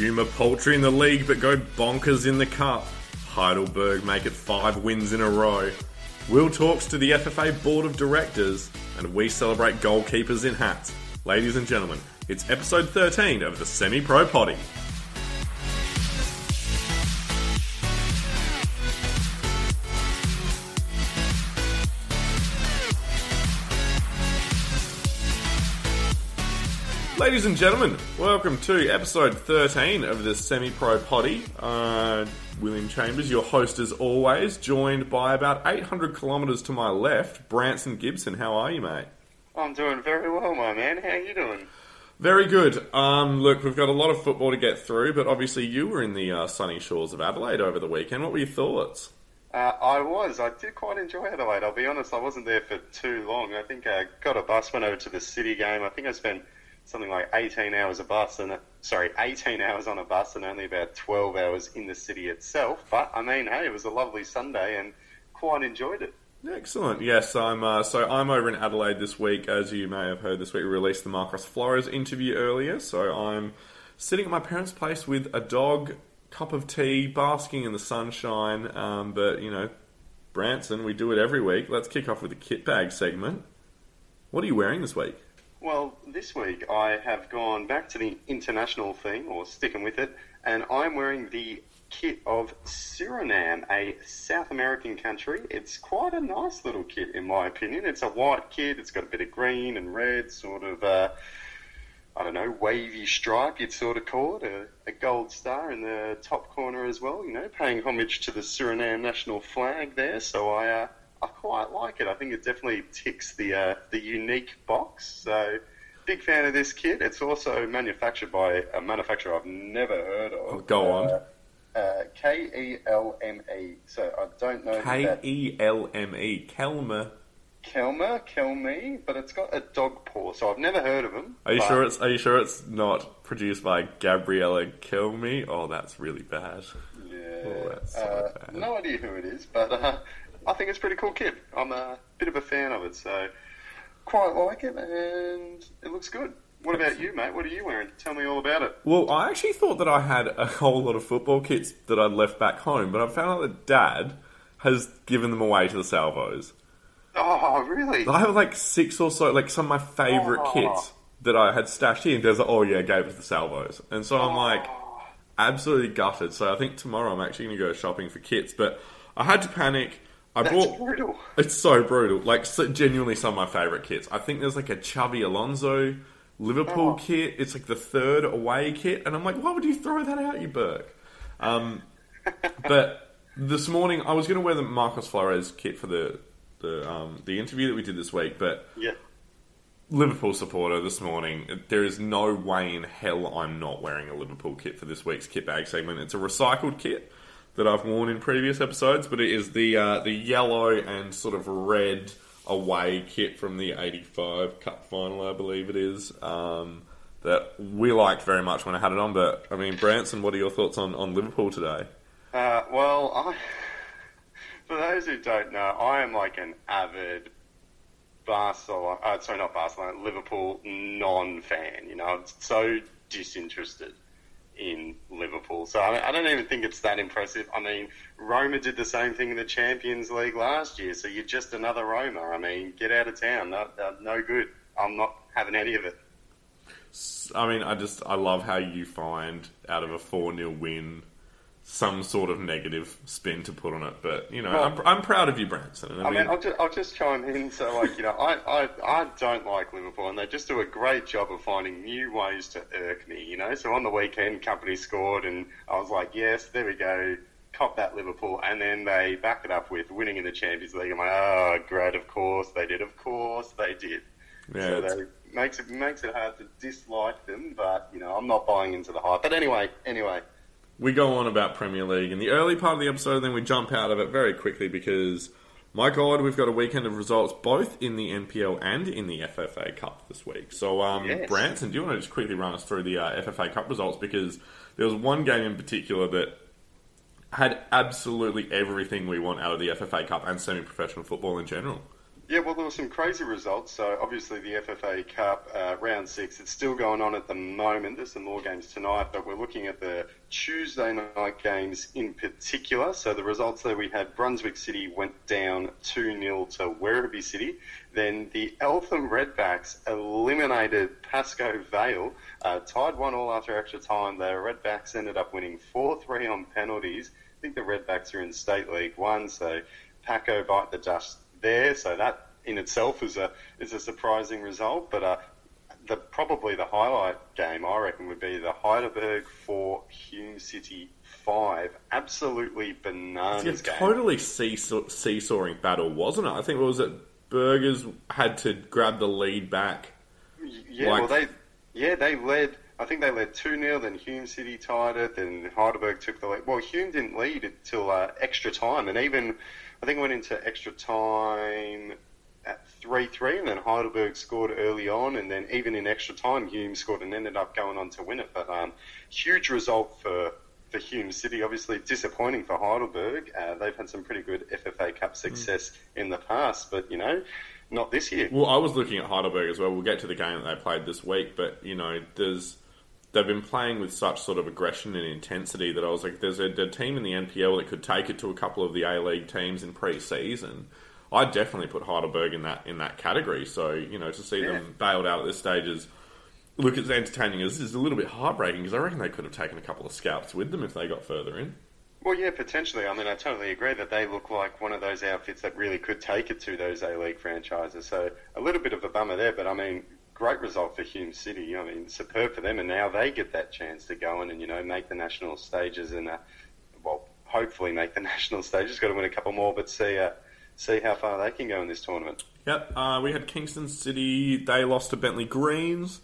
Yuma paltry in the league but go bonkers in the cup. Heidelberg make it five wins in a row. Will talks to the FFA board of directors, and we celebrate goalkeepers in hats. Ladies and gentlemen, it's episode 13 of the Semi Pro Potty. Ladies and gentlemen, welcome to episode 13 of the Semi Pro Potty. Uh, William Chambers, your host as always, joined by about 800 kilometres to my left, Branson Gibson. How are you, mate? I'm doing very well, my man. How are you doing? Very good. Um, look, we've got a lot of football to get through, but obviously you were in the uh, sunny shores of Adelaide over the weekend. What were your thoughts? Uh, I was. I did quite enjoy Adelaide. I'll be honest. I wasn't there for too long. I think I got a bus, went over to the city game. I think I spent something like 18 hours a bus and sorry 18 hours on a bus and only about 12 hours in the city itself but i mean hey it was a lovely sunday and quite enjoyed it Excellent. Yes, I'm. Uh, so I'm over in Adelaide this week, as you may have heard. This week we released the Marcos Flores interview earlier. So I'm sitting at my parents' place with a dog, cup of tea, basking in the sunshine. Um, but you know, Branson, we do it every week. Let's kick off with the kit bag segment. What are you wearing this week? Well, this week I have gone back to the international theme, or sticking with it, and I'm wearing the kit of Suriname, a South American country. It's quite a nice little kit, in my opinion. It's a white kit, it's got a bit of green and red, sort of, uh, I don't know, wavy stripe, you'd sort of call it, a, a gold star in the top corner as well, you know, paying homage to the Suriname national flag there. So I, uh, I quite like it. I think it definitely ticks the uh, the unique box. So, big fan of this kit. It's also manufactured by a manufacturer I've never heard of. Oh, go on. Uh, uh, K E L M E. So I don't know. K E L M E. Kelmer. Kelmer, Kelme, but it's got a dog paw, so I've never heard of them. Are you but- sure it's Are you sure it's not produced by Gabriella Cilmi? Oh, that's really bad. Yeah. Oh, that's so uh, bad. no idea who it is, but uh, I think it's a pretty cool kit. I'm a bit of a fan of it, so quite like it, and it looks good. What about you, mate? What are you wearing? Tell me all about it. Well, I actually thought that I had a whole lot of football kits that I'd left back home, but I found out that Dad has given them away to the salvos. Oh, really? I have like six or so, like some of my favourite Oh. kits that I had stashed here. And Dad's like, oh yeah, gave it to the salvos. And so I'm like, oh. absolutely gutted. So I think tomorrow I'm actually going to go shopping for kits, but I had to panic. I That's bought. brutal. It's so brutal. Like, so, genuinely some of my favourite kits. I think there's like a Xabi Alonso Liverpool Oh. kit. It's like the third away kit. And I'm like, why would you throw that out, you Burke? Um, but this morning, I was going to wear the Marcos Flores kit for the the, um, the interview that we did this week, but Yeah. Liverpool supporter this morning. There is no way in hell I'm not wearing a Liverpool kit for this week's kit bag segment. It's a recycled kit that I've worn in previous episodes, but it is the uh, the yellow and sort of red away kit from the '85 Cup final, I believe it is. Um, that we liked very much when I had it on. But I mean, Branson, what are your thoughts on, on Liverpool today? Uh, well, I, for those who don't know, I am like an avid Barcelona, uh, sorry, not Barcelona, Liverpool non-fan. You know, I'm so disinterested in Liverpool. So I, don't even think it's that impressive. I mean, Roma did the same thing in the Champions League last year, so you're just another Roma. I mean, get out of town. No, no, no good. I'm not having any of it. I mean, I just I love how you find out of a four 0 win some sort of negative spin to put on it. But you know, Well- I'm, I'm proud of you, Branson. I, I mean, mean, I'll just, I'll just chime in. So, like, you know, I, I, I don't like Liverpool, and they just do a great job of finding new ways to irk me, you know? So, on the weekend, Kompany scored, and I was like, yes, there we go, cop that Liverpool. And then they backed it up with winning in the Champions League. I'm like, oh, great, of course they did, of course they did. Yeah, so, they, makes it, makes it hard to dislike them, but, you know, I'm not buying into the hype. But anyway, anyway. We go on about Premier League in the early part of the episode, and then we jump out of it very quickly because, my God, we've got a weekend of results both in the NPL and in the FFA Cup this week. So, um, Yes. Branson, do you want to just quickly run us through the uh, FFA Cup results because there was one game in particular that had absolutely everything we want out of the FFA Cup and semi-professional football in general. Yeah, well, there were some crazy results. So obviously the FFA Cup uh, round six, it's still going on at the moment. There's some more games tonight, but we're looking at the Tuesday night games in particular. So the results there we had Brunswick City went down 2 0 to Werribee City. Then the Eltham Redbacks eliminated Pascoe Vale, uh, tied one all after extra time. The Redbacks ended up winning 4 3 on penalties. I think the Redbacks are in State League One, so Paco bite the dust there. So that in itself is a is a surprising result. But uh, the probably the highlight game I reckon would be the Heidelberg for Hume City five. Absolutely bananas. It's a game. totally seesaw- seesawing battle, wasn't it? I think it was that Burgers had to grab the lead back. Yeah, Like- well, they yeah they led. I think they led two 0 Then Hume City tied it. Then Heidelberg took the lead. Well, Hume didn't lead until uh, extra time, and even I think it went into extra time at three three, and then Heidelberg scored early on, and then even in extra time, Hume scored and ended up going on to win it. But um, huge result for. For Hume City, obviously disappointing for Heidelberg. Uh, they've had some pretty good FFA Cup success in the past, but you know, not this year. Well, I was looking at Heidelberg as well. We'll get to the game that they played this week, but you know, there's they've been playing with such sort of aggression and intensity that I was like, there's a, a team in the NPL that could take it to a couple of the A League teams in pre-season. I definitely put Heidelberg in that in that category. So you know, to see Yeah. them bailed out at this stage is look as entertaining as is a little bit heartbreaking because I reckon they could have taken a couple of scalps with them if they got further in. Well, yeah, potentially. I mean, I totally agree that they look like one of those outfits that really could take it to those A League franchises. So a little bit of a bummer there, but I mean, great result for Hume City. I mean, superb for them, and now they get that chance to go in and you know make the national stages and uh, well, hopefully make the national stages. Got to win a couple more, but see uh, see how far they can go in this tournament. Yep, uh, we had Kingston City. They lost to Bentleigh Greens.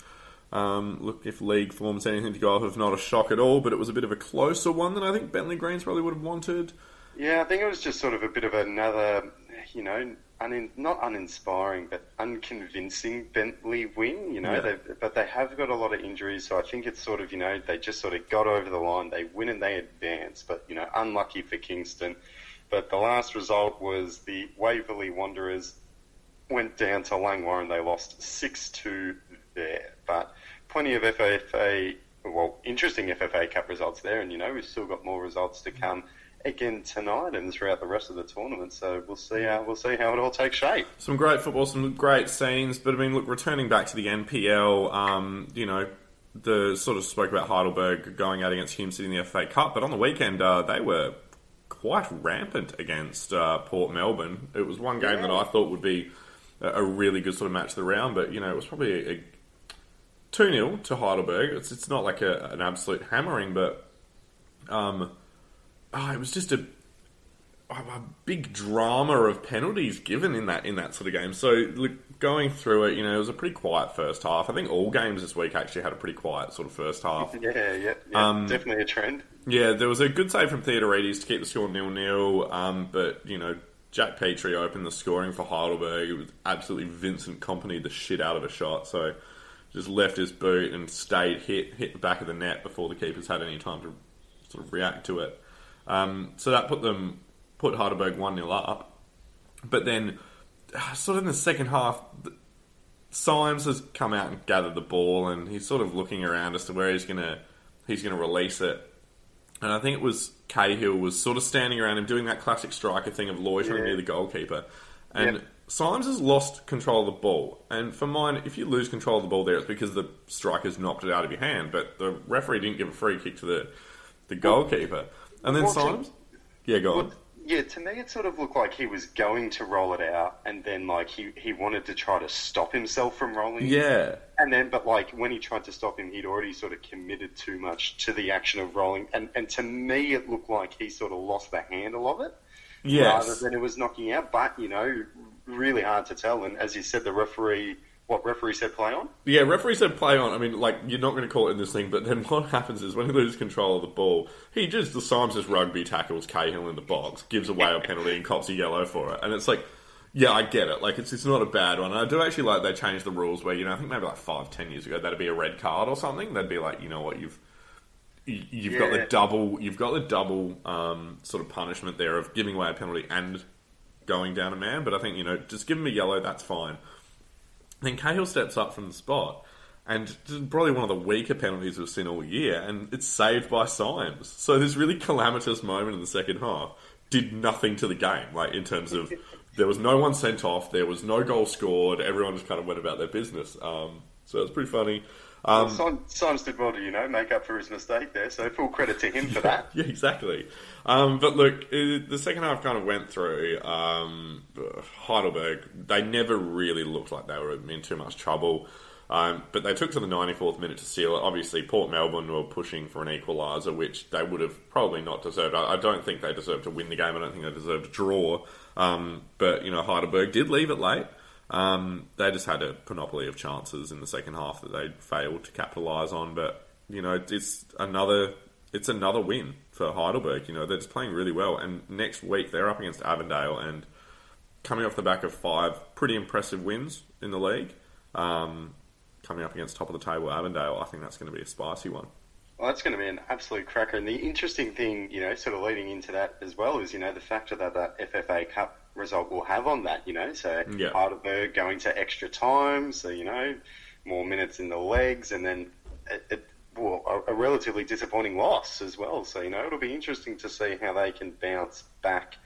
Um, look, if league form's anything to go off of, not a shock at all, but it was a bit of a closer one than I think Bentleigh Greens probably would have wanted. Yeah, I think it was just sort of a bit of another, you know, un- not uninspiring, but unconvincing Bentleigh win. You know, Yeah. they but they have got a lot of injuries, so I think it's sort of, you know, they just sort of got over the line. They win and they advance, but you know, unlucky for Kingston. But the last result was the Waverley Wanderers went down to Langwarrin. And they lost six two there, but plenty of FFA, well, interesting FFA Cup results there, and you know we've still got more results to come again tonight and throughout the rest of the tournament. So we'll see how we'll see how it all takes shape. Some great football, some great scenes, but I mean, look, returning back to the NPL, um, you know, the sort of spoke about Heidelberg going out against Hume City in the FA Cup, but on the weekend uh, they were quite rampant against uh, Port Melbourne. It was one game that I thought would be a really good sort of match of the round, but you know, it was probably a, 2 0 to Heidelberg. It's, it's not like a, an absolute hammering, but um, oh, it was just a, a big drama of penalties given in that in that sort of game. So look, going through it, you know, it was a pretty quiet first half. I think all games this week actually had a pretty quiet sort of first half. Yeah, yeah, yeah Um, definitely a trend. Yeah, there was a good save from Theodorides to keep the score nil nil. Um, but you know, Jack Petrie opened the scoring for Heidelberg. It was absolutely Vincent Kompany the shit out of a shot. So just left his boot and stayed hit hit the back of the net before the keepers had any time to sort of react to it. Um, so that put them put Heidelberg one 0 up. But then, sort of in the second half, Symes has come out and gathered the ball, and he's sort of looking around as to where he's gonna he's gonna release it. And I think it was Cahill was sort of standing around him doing that classic striker thing of loitering Yeah. near the goalkeeper. And Yep. Symes has lost control of the ball. And for mine, if you lose control of the ball there, it's because the striker's knocked it out of your hand. But the referee didn't give a free kick to the the goalkeeper. And then Symes, yeah, go on. Yeah, to me it sort of looked like he was going to roll it out, and then like he, he wanted to try to stop himself from rolling. Yeah, And then, but like when he tried to stop him, he'd already sort of committed too much to the action of rolling, and and to me it looked like he sort of lost the handle of it Yeah. rather than it was knocking out. But you know, really hard to tell. And as you said, the referee, what referee said, play on. Yeah, referee said play on. I mean, like you're not going to call it in this thing, but then what happens is when he loses control of the ball, he just the Symes just rugby tackles Cahill in the box, gives away a penalty, and cops a yellow for it. And it's like, yeah, I get it. Like it's it's not a bad one. And I do actually like they changed the rules where you know I think maybe like five ten years ago that'd be a red card or something. They'd be like, you know what, you've you- you've got the double you've got the double um, sort of punishment there of giving away a penalty and going down a man, but I think, you know, just give him a yellow, that's fine. Then Cahill steps up from the spot, and probably one of the weaker penalties we've seen all year, and it's saved by Symes. So this really calamitous moment in the second half did nothing to the game, like in terms of there was no one sent off, there was no goal scored, everyone just kind of went about their business. Um, so it's pretty funny. Um, well, Symes did well to, you know, make up for his mistake there, so full credit to him for that. yeah, exactly. Um, but look, it, the second half kind of went through. Um, Heidelberg, they never really looked like they were in too much trouble. Um, but they took to the 94th minute to seal it. Obviously, Port Melbourne were pushing for an equaliser, which they would have probably not deserved. I, I, don't think they deserved to win the game. I don't think they deserved to draw. Um, but, you know, Heidelberg did leave it late. Um, they just had a panoply of chances in the second half that they failed to capitalise on. But, you know, it's another it's another win for Heidelberg. You know, they're just playing really well. And next week, they're up against Avondale and coming off the back of five pretty impressive wins in the league. Um, coming up against top of the table Avondale, I think that's going to be a spicy one. Well, that's going to be an absolute cracker. And the interesting thing, you know, sort of leading into that as well is, you know, the factor that that FFA Cup result will have on that, you know. So yeah. Heidelberg going to extra time, so, you know, more minutes in the legs, and then it, it, well, a, a relatively disappointing loss as well. So, you know, it'll be interesting to see how they can bounce back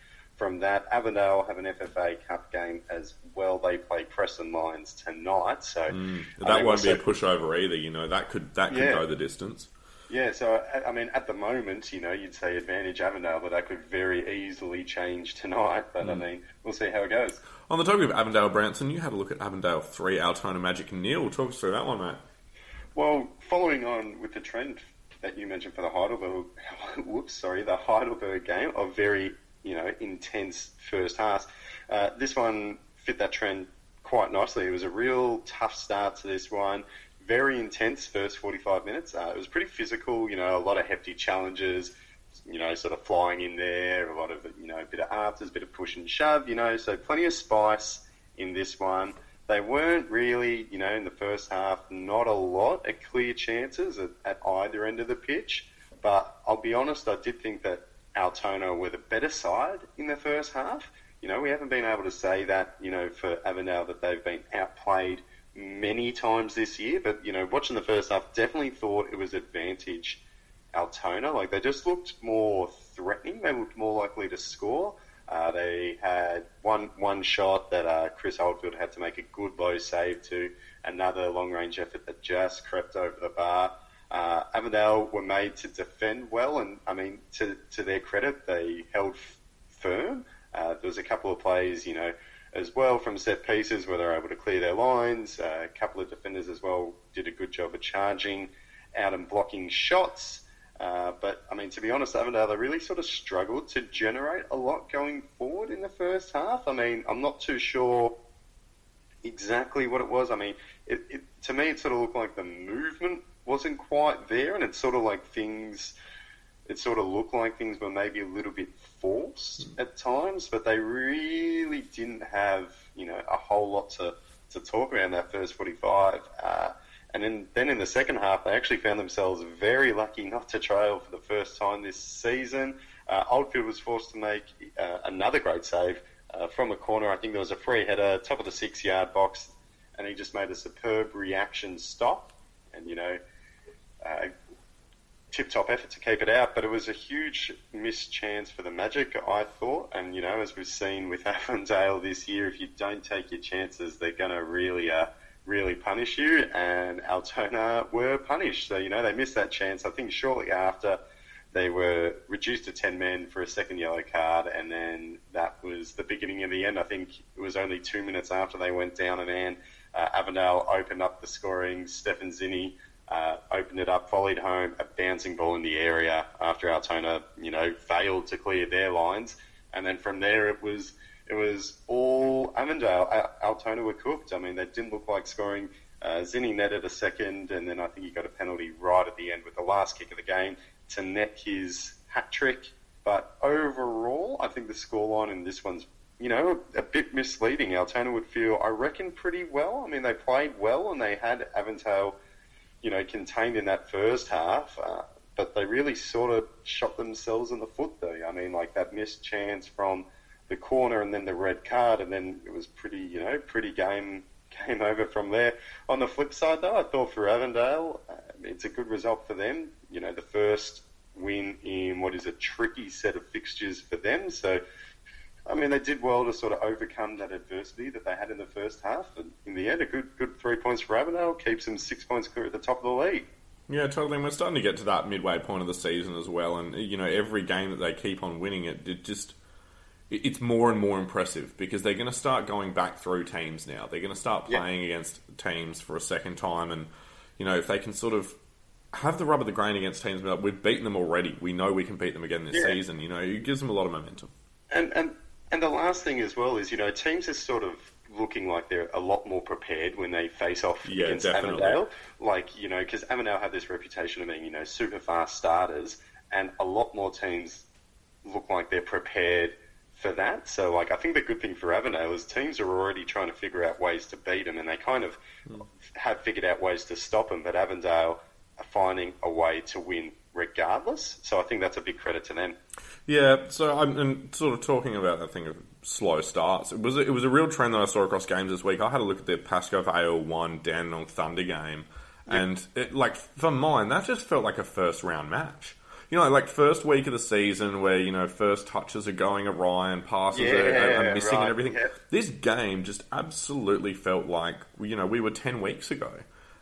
from that. Avondale have an FFA Cup game as well. They play Preston Lions tonight, so mm, that won't be a pushover either. You know that could that could yeah. go the distance. Yeah, so I mean, at the moment, you know, you'd say advantage Avondale, but that could very easily change tonight. But mm. I mean, we'll see how it goes. On the topic of Avondale Branson, you had a look at Avondale three, Altona Magic nil. Talk us through that one, mate. Well, following on with the trend that you mentioned for the Heidelberg, whoops, sorry, the Heidelberg game a very you know, intense first half. Uh, this one fit that trend quite nicely. It was a real tough start to this one. Very intense first 45 minutes. Uh, it was pretty physical, you know, a lot of hefty challenges, you know, sort of flying in there, a lot of, you know, a bit of afters, a bit of push and shove, you know, so plenty of spice in this one. They weren't really, you know, in the first half, not a lot of clear chances at, at either end of the pitch. But I'll be honest, I did think that Altona were the better side in the first half. You know, we haven't been able to say that, you know, for Avondale that they've been outplayed many times this year, but, you know, watching the first half, definitely thought it was advantage Altona. Like, they just looked more threatening. They looked more likely to score. Uh, they had one one shot that uh, Chris Oldfield had to make a good low save to, another long range effort that just crept over the bar. Uh, Avondale were made to defend well, and I mean, to, to their credit, they held firm. Uh, there was a couple of plays, you know, as well from set pieces where they were able to clear their lines. Uh, a couple of defenders as well did a good job of charging out and blocking shots. Uh, but I mean, to be honest, Avondale they really sort of struggled to generate a lot going forward in the first half. I mean, I'm not too sure exactly what it was. I mean, it, it, to me, it sort of looked like the movement wasn't quite there, and it's sort of like things. It sort of looked like things were maybe a little bit forced mm. at times, but they really didn't have you know a whole lot to, to talk around that first forty five. Uh, and then, then in the second half, they actually found themselves very lucky not to trail for the first time this season. Uh, Oldfield was forced to make uh, another great save uh, from a corner. I think there was a free header, top of the six yard box, and he just made a superb reaction stop. And, you know, uh, tip-top effort to keep it out, but it was a huge missed chance for the Magic, I thought. And you know, as we've seen with Avondale this year, if you don't take your chances, they're going to really, uh, really punish you. And Altona were punished, so you know they missed that chance. I think shortly after they were reduced to 10 men for a second yellow card, and then that was the beginning of the end. I think it was only two minutes after they went down and man. Uh, Avondale opened up the scoring. Stefan Zinni uh, opened it up, volleyed home a bouncing ball in the area after Altona, you know, failed to clear their lines, and then from there it was it was all Avondale. Altona were cooked. I mean, they didn't look like scoring. Uh, Zinni netted a second, and then I think he got a penalty right at the end with the last kick of the game to net his hat trick. But overall, I think the scoreline in this one's you know, a bit misleading. Altona would feel, I reckon, pretty well. I mean, they played well and they had Avondale you know, contained in that first half. Uh, but they really sort of shot themselves in the foot, though. I mean, like that missed chance from the corner and then the red card, and then it was pretty, you know, pretty game game over from there. On the flip side, though, I thought for Avondale, uh, it's a good result for them. You know, the first win in what is a tricky set of fixtures for them. So, I mean, they did well to sort of overcome that adversity that they had in the first half. And in the end, a good good three points for Avondale keeps them six points clear at the top of the league. Yeah, totally. And we're starting to get to that midway point of the season as well. And you know, every game that they keep on winning, it, it just it's more and more impressive because they're going to start going back through teams now. They're going to start playing against teams for a second time, and you know, if they can sort of have the rub of the grain against teams, but we've beaten them already. We know we can beat them again this Yeah. season. You know, it gives them a lot of momentum. And and and the last thing as well is you know teams are sort of looking like they're a lot more prepared when they face off Yeah, against definitely. Avondale. Like you know because Avondale have this reputation of being you know super fast starters, and a lot more teams look like they're prepared for that. So like I think the good thing for Avondale is teams are already trying to figure out ways to beat them, and they kind of hmm. have figured out ways to stop them. But Avondale are finding a way to win regardless. So I think that's a big credit to them. Yeah, so I'm and sort of talking about that thing of slow starts. It was it was a real trend that I saw across games this week. I had a look at the Pascoe Vale one Dandenong Thunder game, and it, like for mine, that just felt like a first round match. You know, like first week of the season where you know first touches are going awry and passes are, are, are missing right, and everything. yeah. This game just absolutely felt like you know we were ten weeks ago.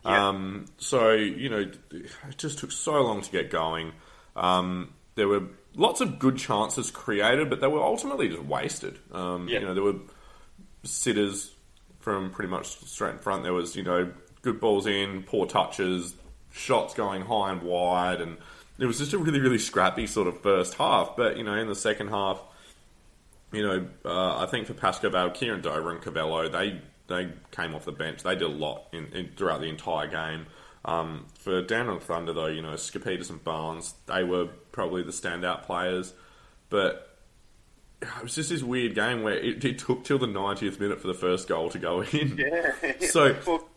Yeah. Um, so you know, it just took so long to get going. Um, there were lots of good chances created, but they were ultimately just wasted. Um, Yeah. You know, there were sitters from pretty much straight in front. There was you know good balls in, poor touches, shots going high and wide, and it was just a really really scrappy sort of first half. But you know, in the second half, you know, uh, I think for Pascoe Vale, Kieran Dover and Cabello, they they came off the bench. They did a lot in, in throughout the entire game. Um, for Dandenong Thunder, though, you know, Skipitis and Barnes, they were probably the standout players. But it was just this weird game where it, it took till the 90th minute for the first goal to go in. Yeah. So- Well,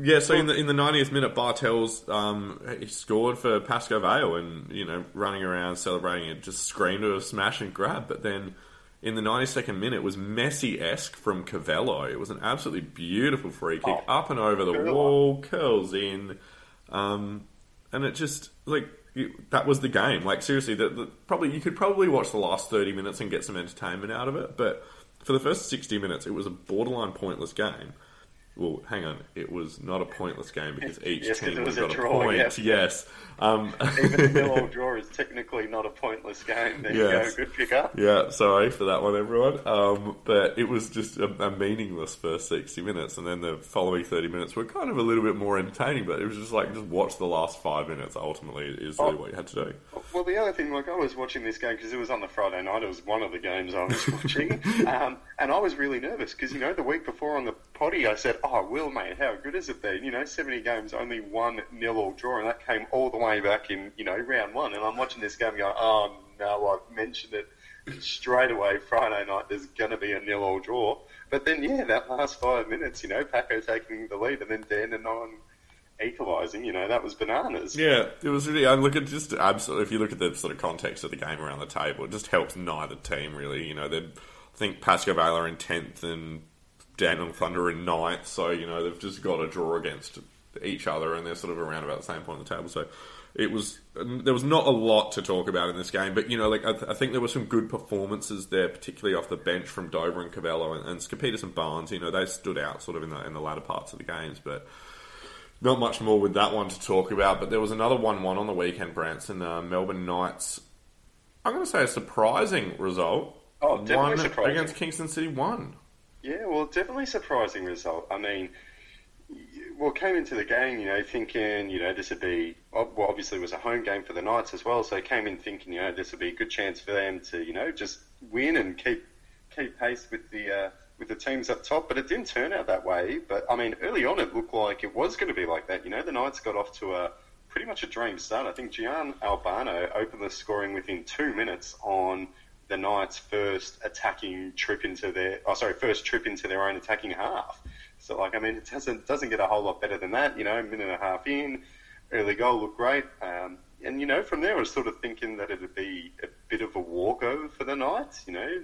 Yeah, so in the in the 90th minute, Bartels um, he scored for Pascoe Vale and you know running around celebrating it, just screamed of a smash and grab. But then in the 92nd minute, was Messi esque from Cavello. It was an absolutely beautiful free kick Oh, up and over the wall, curls in, um, and it just like it, that was the game. Like seriously, the, the, probably you could probably watch the last 30 minutes and get some entertainment out of it, but for the first 60 minutes, it was a borderline pointless game. Well, hang on. It was not a pointless game because each Yes, team it was got a a, point. yes. Yes. Um, even a nil-all draw is technically not a pointless game. There Yes. you go. Good pick up. yeah, sorry for that one, everyone. Um, but it was just a, a meaningless first 60 minutes, and then the following 30 minutes were kind of a little bit more entertaining, but it was just like, just watch the last five minutes, ultimately, is really Oh. what you had to do. Well, the other thing, like I was watching this game because it was on the Friday night. It was one of the games I was watching, um, and I was really nervous because you know the week before on the potty I said, "Oh, Will, mate, how good has it been? You know, seventy games, only one nil-all draw, and that came all the way back in you know round one." And I'm watching this game going, "Oh no, I've mentioned it straight away. Friday night, there's going to be a nil-all draw." But then, yeah, that last five minutes, you know, Paco taking the lead, and then Dandenong equalising. You know, that was bananas. Yeah, it was really. I look at just absolutely. If you look at the sort of context of the game around the table, it just helps neither team really. You know, they think Pascoe are in tenth and Dandenong Thunder in ninth, so you know they've just got a draw against each other, and they're sort of around about the same point on the table. So it was there was not a lot to talk about in this game, but you know, like I, th- I think there were some good performances there, particularly off the bench from Dover and Cavello and, and Skipitis and Barnes. You know, they stood out sort of in the in the latter parts of the games, but. Not much more with that one to talk about, but there was another 1 1 on the weekend, Branson. Uh, Melbourne Knights, I'm going to say a surprising result. Oh, definitely One against Kingston City 1. Yeah, well, definitely surprising result. I mean, well, came into the game, you know, thinking, you know, this would be, well, obviously it was a home game for the Knights as well, so came in thinking, you know, this would be a good chance for them to, you know, just win and keep keep pace with the uh, with the teams up top. But it didn't turn out that way. But I mean, early on, it looked like it was going to be like that. You know, the Knights got off to a pretty much a dream start. I think Gian Albano opened the scoring within two minutes on the Knights' first attacking trip into their, oh sorry, first trip into their own attacking half. So like, I mean, it doesn't doesn't get a whole lot better than that. You know, minute and a half in, early goal looked great, um, and you know, from there I was sort of thinking that it'd be a bit of a walkover for the Knights. You know,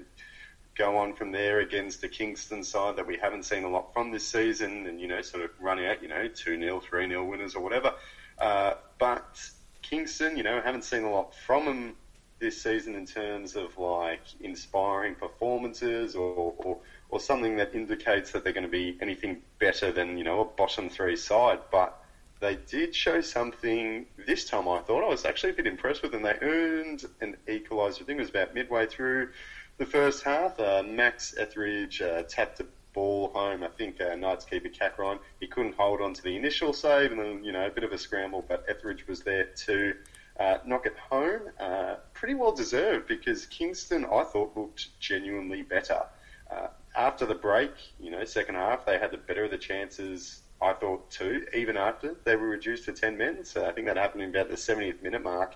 go on from there against the Kingston side that we haven't seen a lot from this season, and you know, sort of run out, you know, two 0 three 0 winners or whatever. Uh, but Kingston, you know, haven't seen a lot from them this season in terms of like inspiring performances or, or, or something that indicates that they're going to be anything better than you know a bottom three side, but they did show something this time. I thought I was actually a bit impressed with them. They earned an equaliser. I think it was about midway through the first half. Uh, Max Etheridge uh, tapped a ball home. I think uh, Knights keeper Catron he couldn't hold on to the initial save, and then you know a bit of a scramble. But Etheridge was there to uh, knock it home. Uh, pretty well deserved because Kingston I thought looked genuinely better. Uh, after the break, you know, second half, they had the better of the chances I thought too, even after they were reduced to 10 men. So I think that happened in about the 70th minute mark.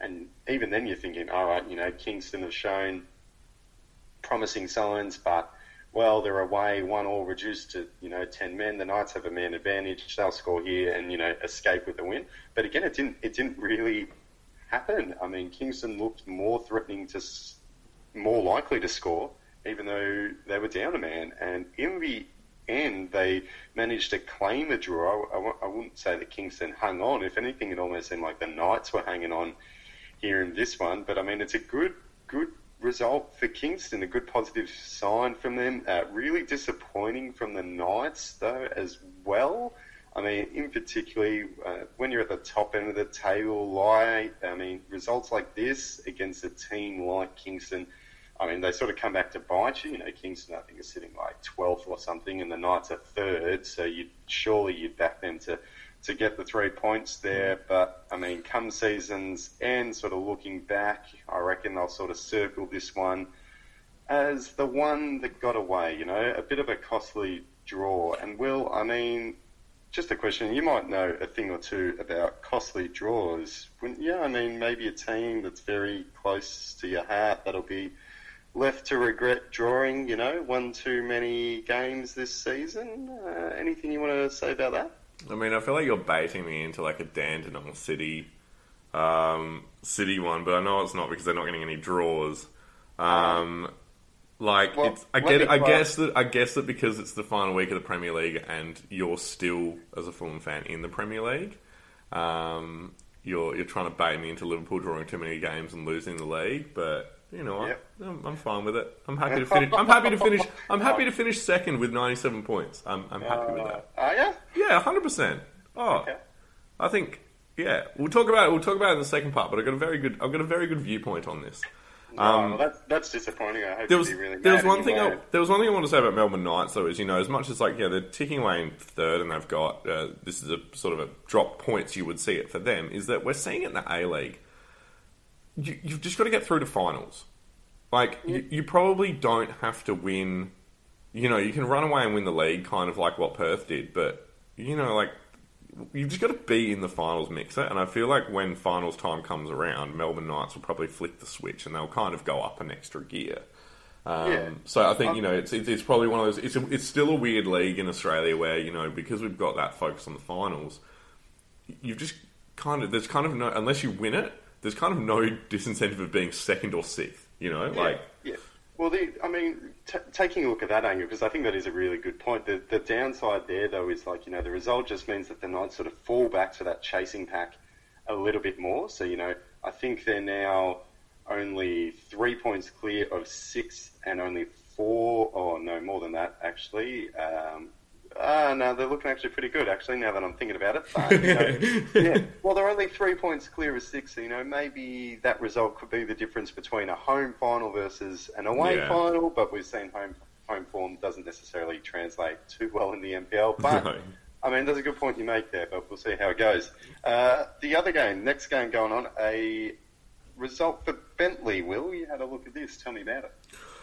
And even then, you're thinking, all right, you know, Kingston have shown promising signs, but, well, they're away, one all reduced to, you know, 10 men. The Knights have a man advantage. They'll score here and, you know, escape with the win. But again, it didn't, it didn't really happen. I mean, Kingston looked more threatening to, more likely to score, even though they were down a man. And in the end, they managed to claim a draw. I, wouldn't say that Kingston hung on. If anything, it almost seemed like the Knights were hanging on here in this one. But I mean, it's a good, good result for Kingston, a good positive sign from them. Uh, really disappointing from the Knights, though, as well. I mean, in particularly uh, when you're at the top end of the table, lie. I mean, results like this against a team like Kingston I mean, they sort of come back to bite you. You know, Kingston, I think, is sitting like 12th or something, and the Knights are third. So you surely you'd back them to, to get the three points there. But I mean, come season's end, sort of looking back, I reckon they'll sort of circle this one as the one that got away. You know, a bit of a costly draw. And Will, I mean, just a question. You might know a thing or two about costly draws. Yeah, I mean, maybe a team that's very close to your heart that'll be left to regret drawing, you know, one too many games this season. Uh, anything you want to say about that? I mean, I feel like you're baiting me into like a Dandenong City um, City one, but I know it's not because they're not getting any draws. Um, like, well, it's, I get, I guess that I guess that because it's the final week of the Premier League and you're still, as a Fulham fan, in the Premier League. Um, you're you're trying to bait me into Liverpool drawing too many games and losing the league, but you know what? Yep. I'm, I'm, fine with it. I'm happy to finish. I'm happy to finish. I'm happy to finish second with 97 points. I'm, I'm happy uh, with that. Are you? Yeah, 100. percent Oh, okay. I think. Yeah, we'll talk about it. We'll talk about it in the second part. But I got a very good. I've got a very good viewpoint on this. Um, that's, that's disappointing. I hope there was, really there was one thing. I, there was one thing I want to say about Melbourne Knights, though, is you know, as much as like yeah, they're ticking away in third, and they've got uh, this is a sort of a drop points you would see it for them. Is that we're seeing it in the A League. You, you've just got to get through to finals. Like, you, you probably don't have to win. You know, you can run away and win the league, kind of like what Perth did, but, you know, like, you've just got to be in the finals mixer. And I feel like when finals time comes around, Melbourne Knights will probably flick the switch and they'll kind of go up an extra gear. Um, yeah. So I think you know it's, it's probably one of those. It's a, it's still a weird league in Australia where you know because we've got that focus on the finals, you've just kind of there's kind of no unless you win it, there's kind of no disincentive of being second or sixth. You know, yeah, like yeah. Well, the, I mean, t- taking a look at that angle, because I think that is a really good point. The, the downside there, though, is like you know the result just means that the Knights sort of fall back to that chasing pack a little bit more. So you know, I think they're now only three points clear of sixth and only four, or no, more than that actually, um, uh, no, they're looking actually pretty good, actually, now that I'm thinking about it. But, you know, yeah. Well, they're only three points clear of six, so, you know, maybe that result could be the difference between a home final versus an away yeah. final, but we've seen home home form doesn't necessarily translate too well in the NPL. But, right. I mean, there's a good point you make there, but we'll see how it goes. Uh, the other game, next game going on, a result for Bentleigh, Will, you had a look at this. Tell me about it.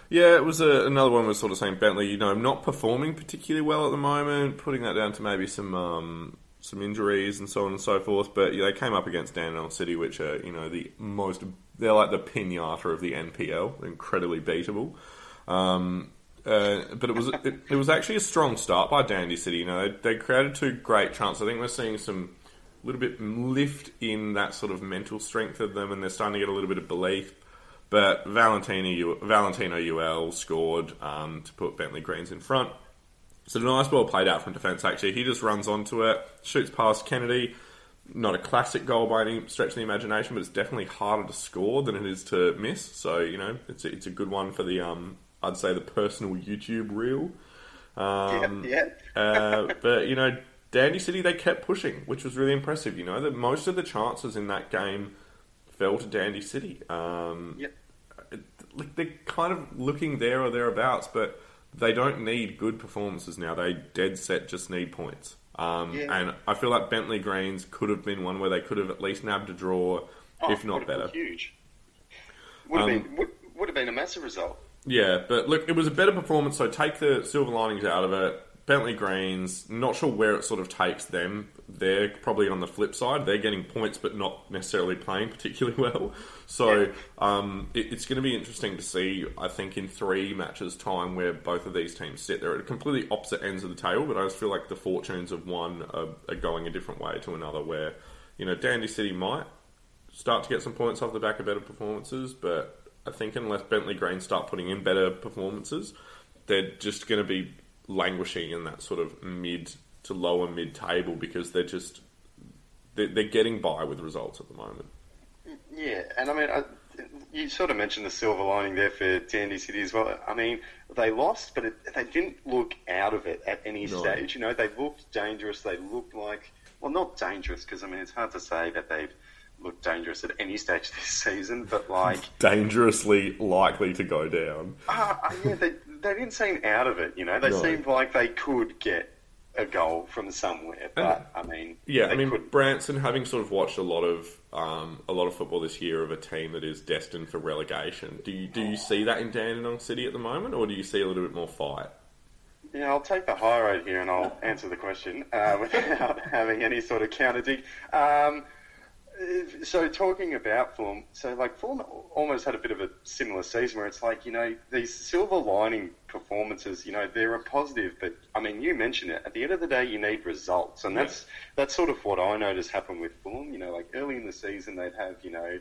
Yeah, it was a, another one was sort of saying Bentleigh, you know, not performing particularly well at the moment, putting that down to maybe some um, some injuries and so on and so forth. But yeah, they came up against Dandenong City, which are you know the most they're like the pinata of the NPL, incredibly beatable. Um, uh, but it was it, it, was actually a strong start by Dandy City. You know, they, they created two great chances. I think we're seeing some little bit lift in that sort of mental strength of them, and they're starting to get a little bit of belief But Valentino, Valentino Yuel scored um, to put Bentleigh Greens in front. So a nice ball played out from defence, actually. He just runs onto it, shoots past Kennedy. Not a classic goal by any stretch of the imagination, but it's definitely harder to score than it is to miss. So, you know, it's a, it's a good one for the, um, I'd say, the personal YouTube reel. Um, yeah. yeah. uh, but, you know, Dandy City, they kept pushing, which was really impressive. You know, that most of the chances in that game fell to Dandy City. Um, Yep. like they're kind of looking there or thereabouts, but they don't need good performances now. They dead set just need points. Um, Yeah. And I feel like Bentleigh Greens could have been one where they could have at least nabbed a draw, Oh, if not better. huge. Would have Um, been would, would have been a massive result. Yeah, but look, it was a better performance. So take the silver linings out of it. Bentleigh Greens, not sure where it sort of takes them. They're probably on the flip side. They're getting points, but not necessarily playing particularly well. So um, it, it's going to be interesting to see. I think in three matches' time, where both of these teams sit, they're at completely opposite ends of the table. But I just feel like the fortunes of one are, are going a different way to another. Where you know Dandy City might start to get some points off the back of better performances, but I think unless Bentleigh Green start putting in better performances, they're just going to be languishing in that sort of mid to lower mid table because they're just they're, they're getting by with results at the moment. Yeah, and I mean, I, you sort of mentioned the silver lining there for Dandy City as well. I mean, they lost, but it, they didn't look out of it at any No. stage. You know, they looked dangerous. They looked like, well, not dangerous because I mean, it's hard to say that they've looked dangerous at any stage this season, but like, Dangerously likely to go down. uh, yeah, they, they didn't seem out of it. You know, they No. seemed like they could get a goal from somewhere, but I mean, Yeah, I mean couldn't. Branson, having sort of watched a lot of um, a lot of football this year of a team that is destined for relegation. Do you do you see that in Dandenong City at the moment, or do you see a little bit more fight? Yeah, I'll take the high road here and I'll answer the question uh, without having any sort of counter dig. Um, Uh, so talking about Fulham, so like Fulham almost had a bit of a similar season where it's like you know these silver lining performances, you know they're a positive, but I mean you mentioned it. At the end of the day, you need results, and that's that's sort of what I noticed happen with Fulham. You know, like early in the season they'd have you know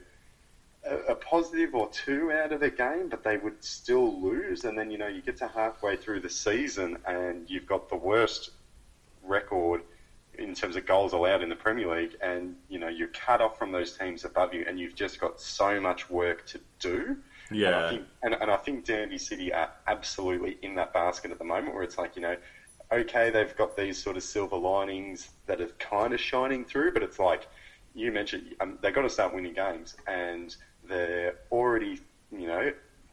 a, a positive or two out of a game, but they would still lose. And then, you know, you get to halfway through the season and you've got the worst record in terms of goals allowed in the Premier League, and, you know, you're cut off from those teams above you, and you've just got so much work to do. And Yeah. I think, and, and I think Dandy City are absolutely in that basket at the moment where it's like, you know, okay, they've got these sort of silver linings that are kind of shining through, but it's like, you mentioned um, they've got to start winning games, and they're already, you know,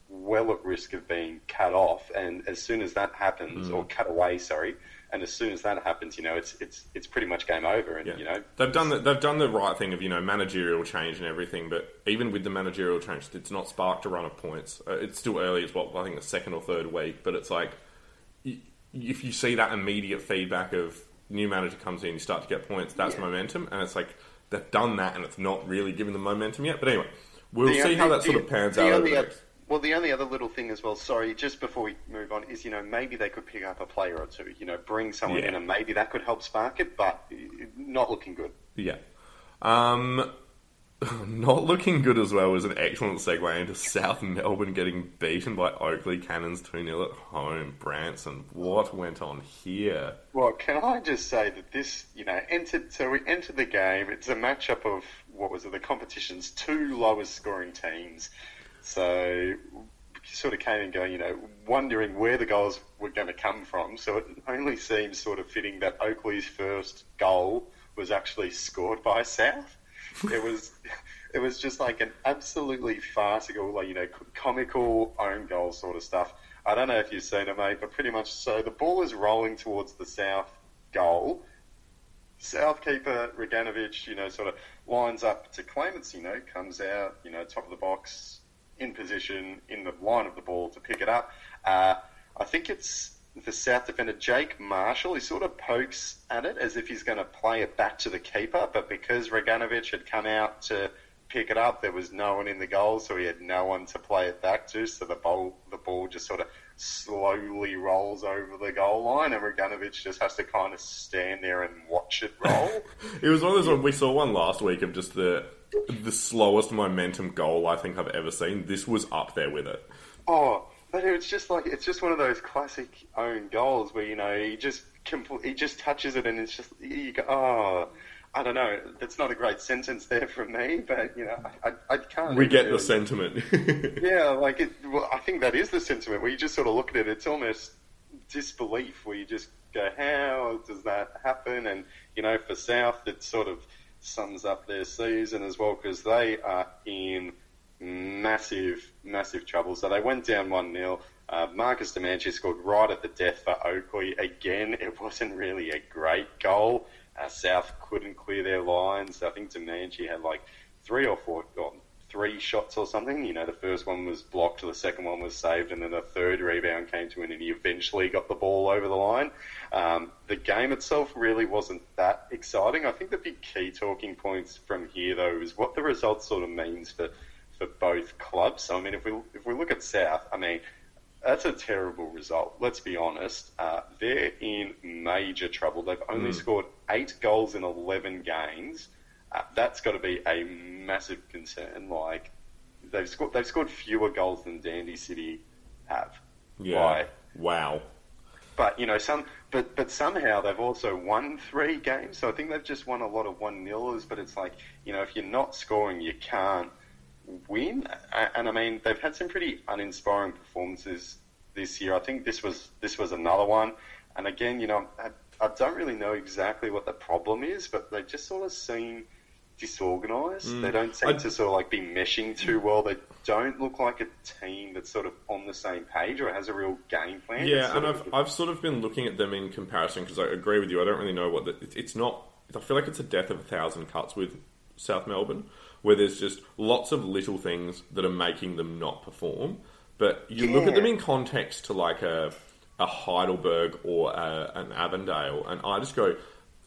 well at risk of being cut off. And as soon as that happens, or cut away, sorry, and as soon as that happens, you know, it's it's it's pretty much game over. And Yeah. you know, they've done the, they've done the right thing of you know managerial change and everything, but even with the managerial change, it's not sparked a run of points. Uh, it's still early. It's what I think the second or third week, but it's like if you see that immediate feedback of new manager comes in, you start to get points. That's Yeah. momentum, and it's like they've done that, and it's not really given them momentum yet. But anyway, we'll The see how only- that sort the- of pans out. Over only. Well, the only other little thing as well, sorry, just before we move on, is, you know, maybe they could pick up a player or two, you know, bring someone Yeah. in and maybe that could help spark it, but uh, not looking good. Yeah. Um, not looking good as well was an excellent segue into South Melbourne getting beaten by Oakleigh Cannons 2 0 at home. Branson, what went on here? Well, can I just say that this, you know, entered, so we entered the game, it's a matchup of, what was it, the competition's two lowest scoring teams. So, sort of came and going, you know, wondering where the goals were going to come from. So it only seems sort of fitting that Oakleigh's first goal was actually scored by South. It was, it was just like an absolutely farcical, like you know, comical own goal sort of stuff. I don't know if you've seen it, mate, but pretty much so. The ball is rolling towards the South goal. South keeper Reganovic, you know, sort of lines up to claim it. you know, comes out, you know, top of the box, in position, in the line of the ball to pick it up. Uh, I think it's the South defender Jake Marshall. He sort of pokes at it as if he's going to play it back to the keeper, but because Reganovic had come out to pick it up, there was no one in the goal, so he had no one to play it back to. So the ball, the ball just sort of slowly rolls over the goal line, and Raganovich just has to kind of stand there and watch it roll. it was one of those ones we saw one last week of just the the slowest momentum goal I think I've ever seen. This was up there with it. Oh, but it's just like it's just one of those classic own goals where you know he just compl- he just touches it and it's just you go oh. I don't know. That's not a great sentence there from me, but you know, I, I can't. We get the sentiment. yeah, like it. Well, I think that is the sentiment where you just sort of look at it. It's almost disbelief where you just go, "How does that happen?" And you know, for South, it's sort of sums up their season as well because they are in massive, massive trouble. So they went down one 0 uh, Marcus Demanchi scored right at the death for Oakleigh. Again, it wasn't really a great goal. Uh, South couldn't clear their lines. I think Demanchi had like three or four, or three shots or something. You know, the first one was blocked, the second one was saved, and then the third rebound came to him, and he eventually got the ball over the line. Um, the game itself really wasn't that exciting. I think the big key talking points from here, though, is what the result sort of means for for both clubs. So, I mean, if we if we look at South, I mean that's a terrible result. Let's be honest. Uh, they're in major trouble. They've only mm. scored eight goals in 11 games. Uh, that's got to be a massive concern. Like they've scored, they've scored fewer goals than Dandy City have. Yeah. wow. But you know some, but but somehow they've also won three games. So I think they've just won a lot of one nillers. But it's like you know if you're not scoring, you can't win. And I mean, they've had some pretty uninspiring performances this year. I think this was this was another one. And again, you know, I, I don't really know exactly what the problem is, but they just sort of seem disorganized. Mm. They don't seem I, to sort of like be meshing too well. They don't look like a team that's sort of on the same page or has a real game plan. Yeah, and I've, I've sort of been looking at them in comparison because I agree with you. I don't really know what the, it's not. I feel like it's a death of a thousand cuts with South Melbourne where there's just lots of little things that are making them not perform. But you yeah. look at them in context to like a, a Heidelberg or a, an Avondale, and I just go,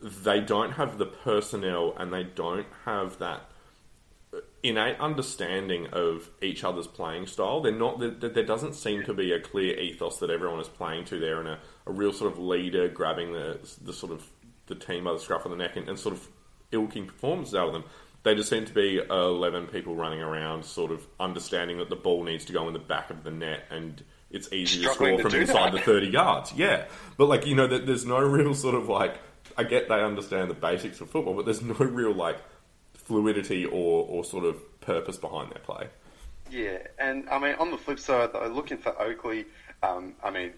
they don't have the personnel and they don't have that innate understanding of each other's playing style. They're not. There, there doesn't seem to be a clear ethos that everyone is playing to there, and a, a real sort of leader grabbing the the sort of the team by the scruff of the neck and, and sort of ilking performances out of them. They just seem to be 11 people running around, sort of understanding that the ball needs to go in the back of the net and it's easy to score from inside that. the 30 yards. Yeah. But, like, you know, there's no real sort of like, I get they understand the basics of football, but there's no real like fluidity or, or sort of purpose behind their play. Yeah, and I mean, on the flip side, though, looking for Oakleigh, um, I mean,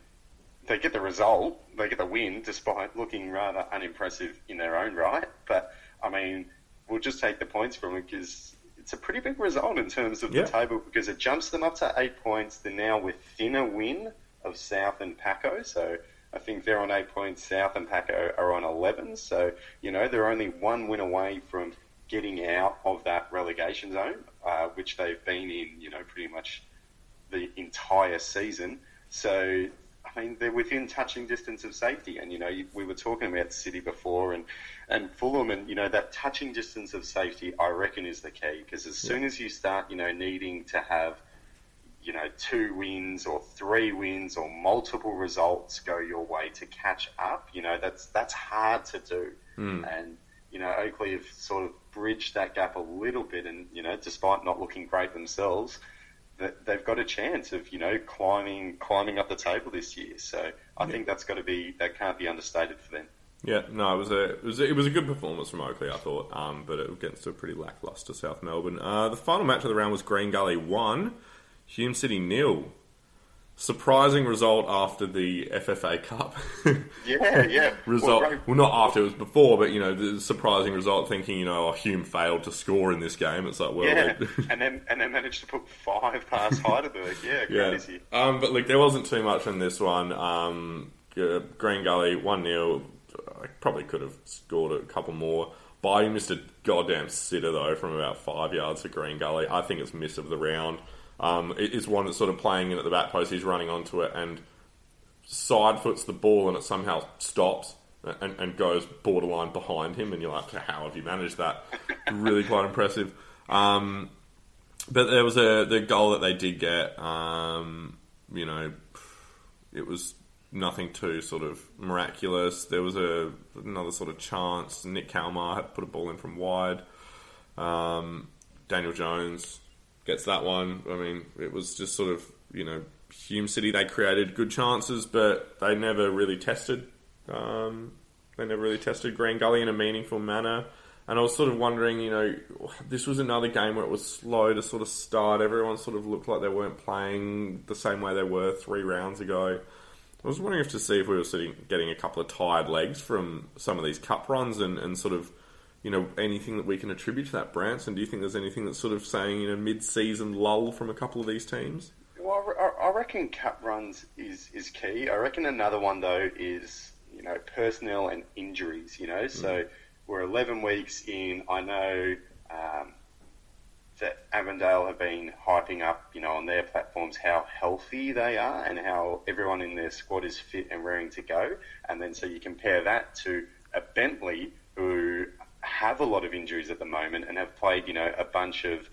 they get the result, they get the win, despite looking rather unimpressive in their own right. But I mean, we'll just take the points from it because it's a pretty big result in terms of yeah. the table because it jumps them up to eight points. They're now within a win of South and Pascoe, so I think they're on eight points. South and Pascoe are on eleven, so you know they're only one win away from getting out of that relegation zone, uh, which they've been in, you know, pretty much the entire season. So I mean, they're within touching distance of safety. And, you know, we were talking about City before and, and Fulham, and, you know, that touching distance of safety, I reckon, is the key. Because as soon as you start, you know, needing to have, you know, two wins or three wins or multiple results go your way to catch up, you know, that's, that's hard to do. Mm. And, you know, Oakleigh have sort of bridged that gap a little bit. And, you know, despite not looking great themselves, they've got a chance of you know climbing climbing up the table this year. So I yeah. think that's got to be that can't be understated for them. Yeah, no, it was a it was a, it was a good performance from Oakleigh, I thought, um, but it against a pretty lackluster South Melbourne. Uh, the final match of the round was Green Gully one, Hume City nil surprising result after the FFA Cup. yeah, yeah. result. Well, right. well, not after, it was before, but, you know, the surprising result thinking, you know, oh, Hume failed to score in this game. It's like, well... Yeah, and then and then managed to put five past Heidelberg. Yeah, crazy. Yeah. Um, but, look, there wasn't too much in this one. Um, Green Gully, 1-0. I probably could have scored a couple more. But missed a goddamn sitter, though, from about five yards to Green Gully. I think it's miss of the round. Um, it's one that's sort of playing in at the back post. He's running onto it and side foots the ball, and it somehow stops and, and goes borderline behind him. And you're like, how have you managed that? really quite impressive. Um, but there was a the goal that they did get. Um, you know, it was nothing too sort of miraculous. There was a another sort of chance. Nick Kalmar had put a ball in from wide. Um, Daniel Jones gets that one. I mean, it was just sort of you know Hume City. They created good chances, but they never really tested. Um, they never really tested Green Gully in a meaningful manner. And I was sort of wondering, you know, this was another game where it was slow to sort of start. Everyone sort of looked like they weren't playing the same way they were three rounds ago. I was wondering if to see if we were sitting, getting a couple of tired legs from some of these cup runs and, and sort of, you know, anything that we can attribute to that, Branson. Do you think there's anything that's sort of saying, you know, mid-season lull from a couple of these teams? Well, I, I reckon cup runs is, is key. I reckon another one, though, is, you know, personnel and injuries, you know, mm. so we're 11 weeks in. I know um, that Avondale have been hyping up, you know, on their platforms how healthy they are and how everyone in their squad is fit and raring to go. And then so you compare that to a Bentleigh who have a lot of injuries at the moment and have played, you know, a bunch of,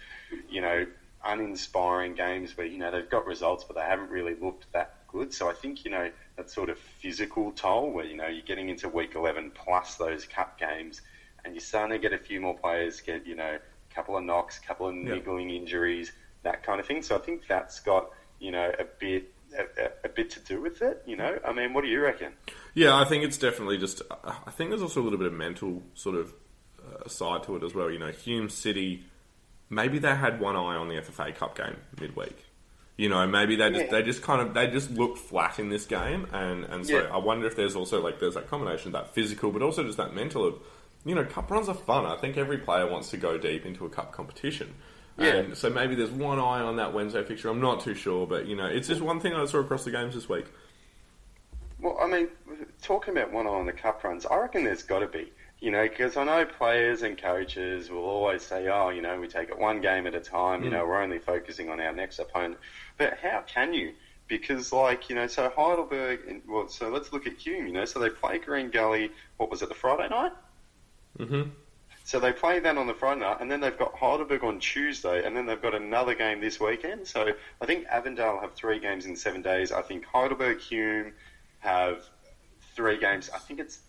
you know, uninspiring games where, you know, they've got results but they haven't really looked that good. So I think, you know, that sort of physical toll where, you know, you're getting into week 11 plus those cup games and you're starting to get a few more players get, you know, a couple of knocks, a couple of niggling yep. injuries, that kind of thing. So I think that's got, you know, a bit a, a, bit to do with it, you know? I mean, what do you reckon? Yeah, I think it's definitely just. I think there's also a little bit of mental sort of Uh, side to it as well. You know, Hume City, maybe they had one eye on the FFA Cup game midweek. You know, maybe they just yeah. they just kind of they just looked flat in this game, and and so yeah. I wonder if there's also like there's that combination of that physical, but also just that mental of, you know, cup runs are fun. I think every player wants to go deep into a cup competition. Yeah. And so maybe there's one eye on that Wednesday fixture. I'm not too sure, but you know, it's just one thing I saw across the games this week. Well, I mean, talking about one eye on the cup runs, I reckon there's got to be. You know, because I know players and coaches will always say, "Oh, you know, we take it one game at a time. Mm. You know, we're only focusing on our next opponent." But how can you? Because, like, you know, so Heidelberg. Well, so let's look at Hume. You know, so they play Green Gully. What was it? The Friday night. Mm-hmm. So they play that on the Friday night, and then they've got Heidelberg on Tuesday, and then they've got another game this weekend. So I think Avondale have three games in seven days. I think Heidelberg, Hume have three games. I think it's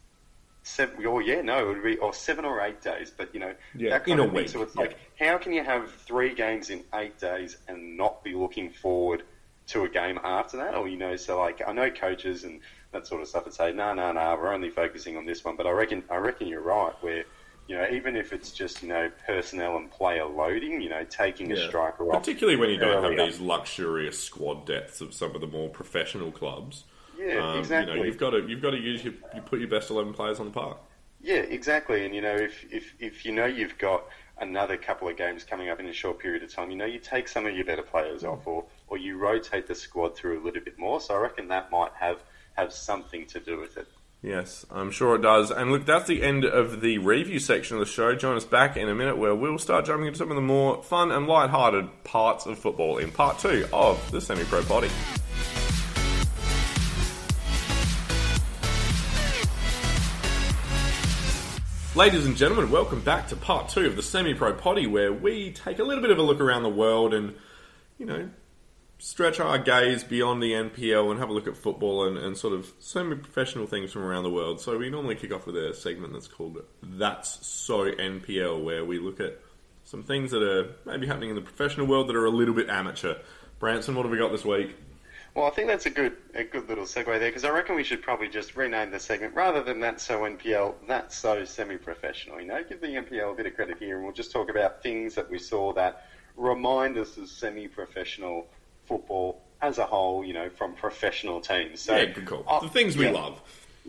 seven. Or oh, yeah, no, it would be or seven or eight days. But you know, yeah, that kind in of a week. So it's yeah. like, how can you have three games in eight days and not be looking forward to a game after that? Or you know, so like I know coaches and that sort of stuff would say, no, no, no, we're only focusing on this one. But I reckon, I reckon you're right. Where you know, even if it's just you know personnel and player loading, you know, taking yeah. a striker off, particularly when you don't have these luxurious squad depths of some of the more professional clubs yeah, um, exactly. You know, you've got to you've got to use your, you put your best eleven players on the park. Yeah, exactly. And you know, if if if you know you've got another couple of games coming up in a short period of time, you know, you take some of your better players off, or or you rotate the squad through a little bit more. So I reckon that might have have something to do with it. Yes, I'm sure it does. And look, that's the end of the review section of the show. Join us back in a minute where we'll start jumping into some of the more fun and light-hearted parts of football in part two of the Semi Pro Potty. Ladies and gentlemen, welcome back to part two of the Semi Pro Potty, where we take a little bit of a look around the world and, you know, stretch our gaze beyond the NPL and have a look at football and, and sort of semi professional things from around the world. So we normally kick off with a segment that's called That's So NPL, where we look at some things that are maybe happening in the professional world that are a little bit amateur. Branson, what have we got this week? Well, I think that's a good a good little segue there because I reckon we should probably just rename the segment rather than that so NPL, that's so semi-professional. You know, give the NPL a bit of credit here, and we'll just talk about things that we saw that remind us of semi-professional football as a whole. You know, from professional teams. So, yeah, good call. Uh, the things we yeah, love.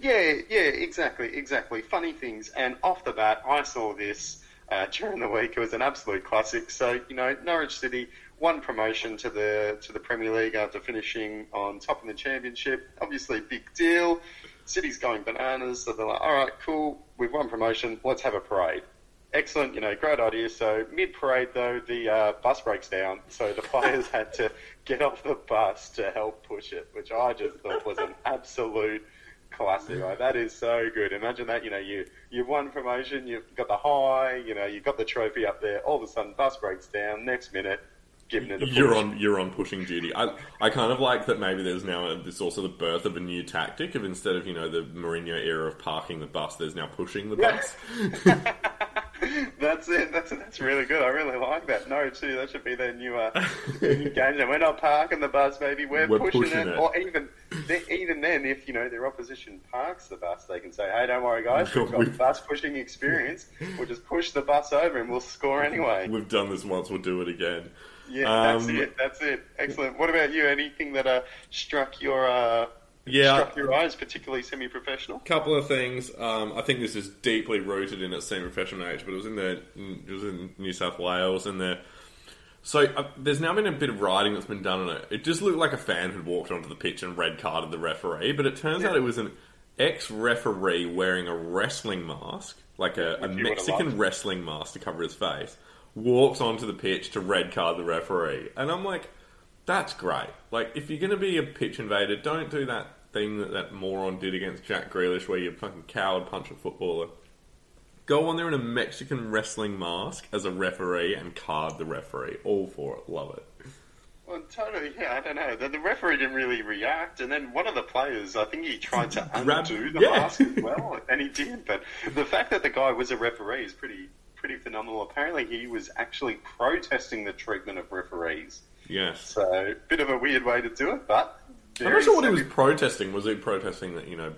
Yeah, yeah, exactly, exactly. Funny things, and off the bat, I saw this. Uh, during the week, it was an absolute classic. So you know, Norwich City one promotion to the to the Premier League after finishing on top in the championship. Obviously, big deal. City's going bananas, so they're like, "All right, cool, we've won promotion. Let's have a parade." Excellent, you know, great idea. So mid parade though, the uh, bus breaks down, so the players had to get off the bus to help push it, which I just thought was an absolute classic. Right? That is so good. Imagine that. You know, you you've won promotion, you've got the high, you know, you've got the trophy up there. All of a sudden, bus breaks down. Next minute, giving it a You're on you're on pushing duty. I I kind of like that maybe there's now a, this also the birth of a new tactic of instead of you know the Mourinho era of parking the bus, there's now pushing the bus. That's it. That's that's really good. I really like that. No, too. That should be their new uh, new game. We're not parking the bus, baby. We're, We're pushing, pushing it. it. Or even then- even then, if you know their opposition parks the bus, they can say, "Hey, don't worry, guys. We've got We've- bus pushing experience. We'll just push the bus over and we'll score anyway." We've done this once, we'll do it again. Yeah, that's Um, it. That's it. Excellent. What about you? Anything that uh, struck your uh, Yeah. struck your eyes, particularly semi-professional? A couple of things. Um, I think this is deeply rooted in its semi-professional age, but it was in the it was in New South Wales, and the so uh, there's now been a bit of writing that's been done on it. It just looked like a fan had walked onto the pitch and red carded the referee, but it turns out it was an ex-referee wearing a wrestling mask, like a, a Which you would've Mexican wrestling mask to cover his face, walks onto the pitch to red card the referee, and I'm like. That's great. Like, if you're going to be a pitch invader, don't do that thing that that moron did against Jack Grealish where you fucking coward punch a footballer. Go on there in a Mexican wrestling mask as a referee and card the referee. All for it. Love it. Well, totally. Yeah, I don't know. The, the referee didn't really react, and then one of the players, I think he tried to Grab- undo the yeah. mask as well, and he did. But the fact that the guy was a referee is pretty pretty phenomenal. Apparently, he was actually protesting the treatment of referees. Yes. So, bit of a weird way to do it, but I'm not sure what he was protesting. Was he protesting that, you know.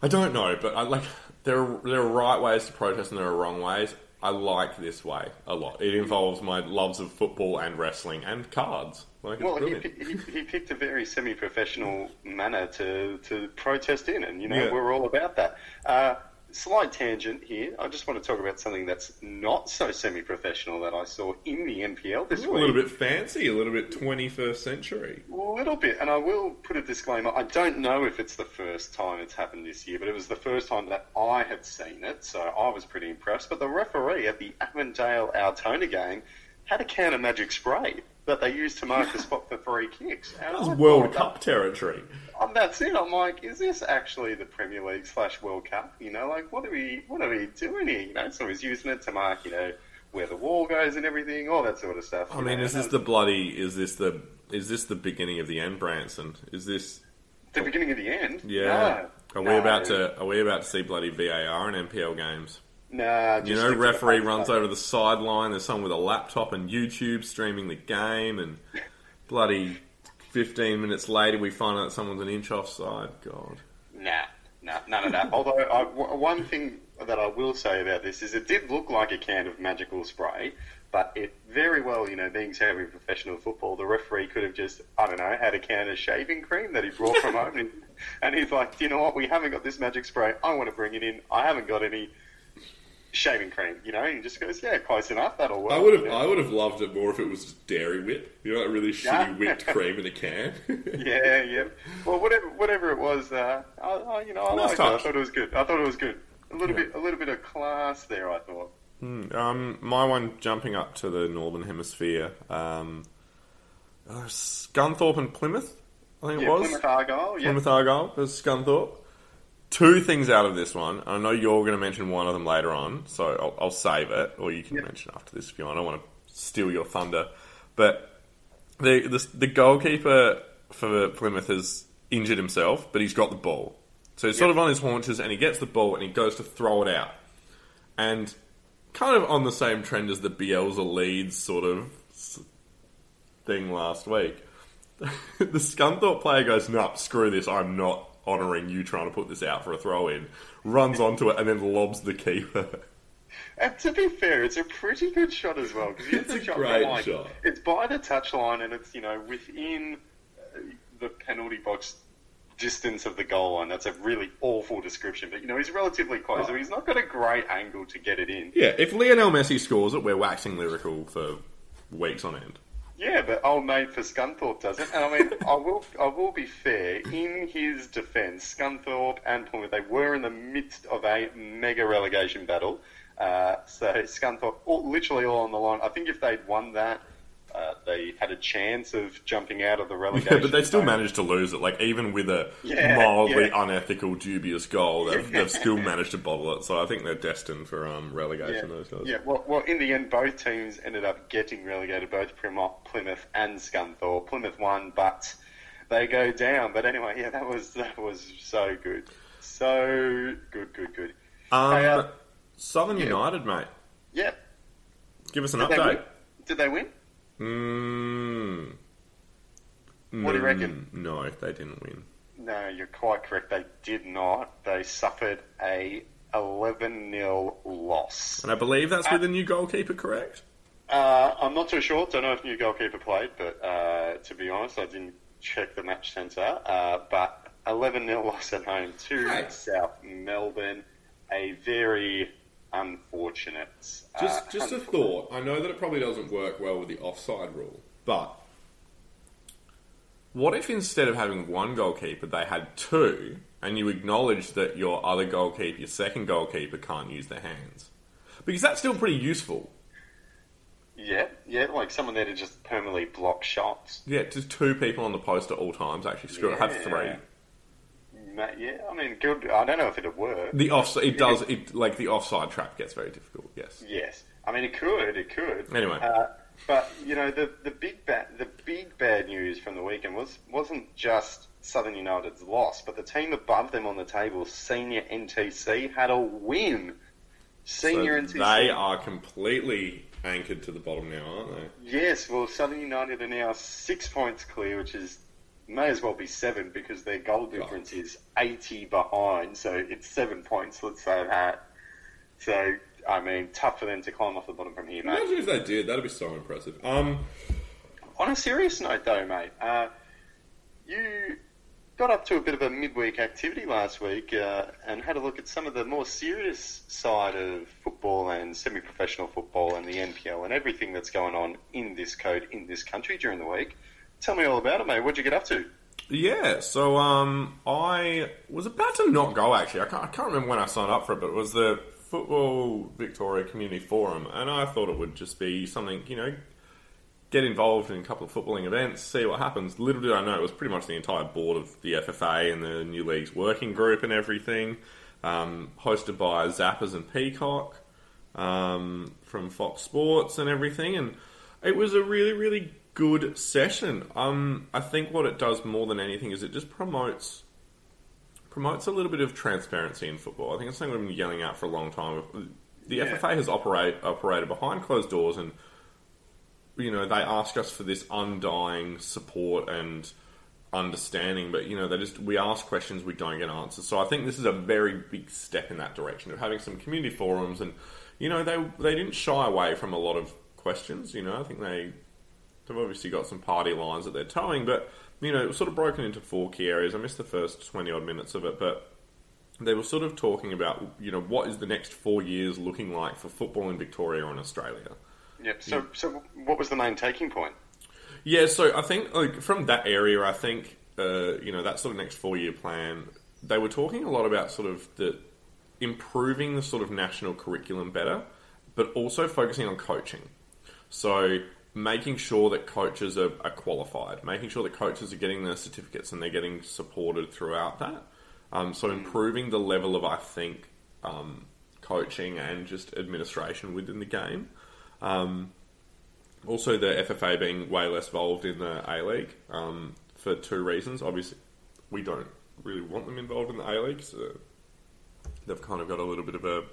I don't know, but I like. There are, there are right ways to protest and there are wrong ways. I like this way a lot. It involves my loves of football and wrestling and cards. Like, Well, he, he, he picked a very semi-professional manner to, to protest in, and you know Yeah. we're all about that. Uh, slight tangent here. I just want to talk about something that's not so semi-professional that I saw in the NPL this a week. A little bit fancy, a little bit 21st century. A little bit, and I will put a disclaimer. I don't know if it's the first time it's happened this year, but it was the first time that I had seen it, so I was pretty impressed. But the referee at the Avondale Altona game had a can of magic spray that they used to mark the spot for free kicks. And That was World Cup territory. Um, that's it. I'm like, is this actually the Premier League slash World Cup? You know, like what are we what are we doing here? You know, so he's using it to mark, you know, where the wall goes and everything, all that sort of stuff. I mean, know. is this the bloody? Is this the? Is this the beginning of the end, Branson? Is this? the beginning of the end? Yeah. No. Are we about to? Are we about to see bloody VAR in NPL games? Nah, You know, stick to the referee runs over the sideline. There's someone with a laptop and YouTube streaming the game, and bloody 15 minutes later, we find out someone's an inch offside. God. Nah, nah, none of that. Although, I, w- one thing that I will say about this is it did look like a can of magical spray, but it very well, you know, being semi-professional football, the referee could have just, I don't know, had a can of shaving cream that he brought from home, and, and he's like, you know what, we haven't got this magic spray. I want to bring it in. I haven't got any shaving cream, you know. And he just goes, yeah, close enough. That'll work. I would have, Yeah. I would have loved it more if it was just dairy whip. You know, that really Yeah. shitty whipped cream in a can. Yeah, yeah. Well, whatever, whatever it was, uh, I, I, you know, I Nice liked it. I thought it was good. I thought it was good. A little Yeah. bit, a little bit of class there. I thought. Um, my one jumping up to the northern hemisphere. Um, uh, Scunthorpe and Plymouth, I think it was. Plymouth Argyle. Yeah, Plymouth Argyle Scunthorpe. Two things out of this one. I know you're going to mention one of them later on, so I'll, I'll save it, or you can Yeah. mention after this if you want. I don't want to steal your thunder. But the, the the goalkeeper for Plymouth has injured himself, but he's got the ball. So he's sort of on his haunches, and he gets the ball, and he goes to throw it out. And kind of on the same trend as the Bielsa Leeds sort of thing last week. the Scunthorpe player goes, "No, screw this. I'm not honouring you trying to put this out for a throw in." Runs onto it and then lobs the keeper. and to be fair, it's a pretty good shot as well. 'cause he hits It's a shot great like, shot. It's by the touchline, and it's you know within uh, the penalty box distance of the goal line. That's a really awful description, but you know he's relatively close, so he's not got a great angle to get it in. Yeah, if Lionel Messi scores it, we're waxing lyrical for weeks on end. Yeah, but old mate for Scunthorpe doesn't. And I mean, I will, I will be fair. In his defence, Scunthorpe and Plymouth, they were in the midst of a mega relegation battle. Uh, so Scunthorpe, all, literally all on the line. I think if they'd won that, uh, they had a chance of jumping out of the relegation. Yeah, but they still zone. managed to lose it. Like even with a Yeah, mildly yeah. unethical, dubious goal, they've, they've still managed to bottle it. So I think they're destined for um, relegation. Those guys. yeah. Well, well, in the end, both teams ended up getting relegated, both Plymouth, Plymouth and Scunthorpe. Plymouth won, but they go down. But anyway, yeah, that was that was so good, so good, good, good. Um, Hey, uh, Southern. United, mate. Yeah. Give us an Did they update. Did they win? Mm, What do you reckon? Mm, No, they didn't win. No, you're quite correct. They did not. They suffered a 11 0 loss. And I believe that's with a new goalkeeper, correct? Uh, I'm not too sure. Don't know if new goalkeeper played, but uh, to be honest, I didn't check the match centre. Uh, but 11 0 loss at home to Right. South Melbourne. A very unfortunate. uh, Just, just a thought. I know that it probably doesn't work well with the offside rule, but what if instead of having one goalkeeper, they had two, and you acknowledge that your other goalkeeper, your second goalkeeper, can't use their hands? Because that's still pretty useful. Yeah, yeah, like someone there to just permanently block shots. Yeah, just two people on the post at all times. Actually, screw it, have three. Yeah, I mean, good. I don't know if it'd work. The offside, it does. It like the offside trap gets very difficult. Yes. Yes, I mean it could, it could. Anyway. uh, but you know the the big bad the big bad news from the weekend was wasn't just Southern United's loss, but the team above them on the table, Senior NTC, had a win. Senior So NTC. they are completely anchored to the bottom now, aren't they? Yes, well, Southern United are now six points clear, which is may as well be seven because their goal difference is eighty behind. So it's seven points. Let's say that. So I mean, tough for them to climb off the bottom from here, mate. Imagine if they did. That'd be so impressive. Um, On a serious note, though, mate, uh, you got up to a bit of a midweek activity last week uh, and had a look at some of the more serious side of football and semi-professional football and the NPL and everything that's going on in this code in this country during the week. Tell me all about it, mate. What'd you get up to? yeah. So um, I was about to not go. Actually, I can't, I can't remember when I signed up for it, but it was the Football Victoria Community Forum, and I thought it would just be something, you know, get involved in a couple of footballing events, see what happens. Little did I know, it was pretty much the entire board of the FFA and the New Leagues working group and everything, um, hosted by Zappers and Peacock um, from Fox Sports and everything. And it was a really, really good session. Um, I think what it does more than anything is it just promotes promotes a little bit of transparency in football. I think it's something we've been yelling out for a long time. The Yeah. FFA has operate, operated behind closed doors and you know, they ask us for this undying support and understanding, but you know, they just we ask questions, we don't get answers. So I think this is a very big step in that direction of having some community forums, and you know, they they didn't shy away from a lot of questions. You know, I think they they've obviously got some party lines that they're towing, but you know, it was sort of broken into four key areas. I missed the first twenty odd minutes of it, but they were sort of talking about you know what is the next four years looking like for football in Victoria and Australia. Yep. So, so what was the main taking point? Yeah, so I think like from that area, I think uh, you know that sort of next four year plan. They were talking a lot about sort of the improving the sort of national curriculum better, but also focusing on coaching. So making sure that coaches are, are qualified, making sure that coaches are getting their certificates and they're getting supported throughout that. Um, so improving the level of I think um, coaching and just administration within the game. Um, also, the FFA being way less involved in the A League um, for two reasons. Obviously, we don't really want them involved in the A League, so they've kind of got a little bit of a,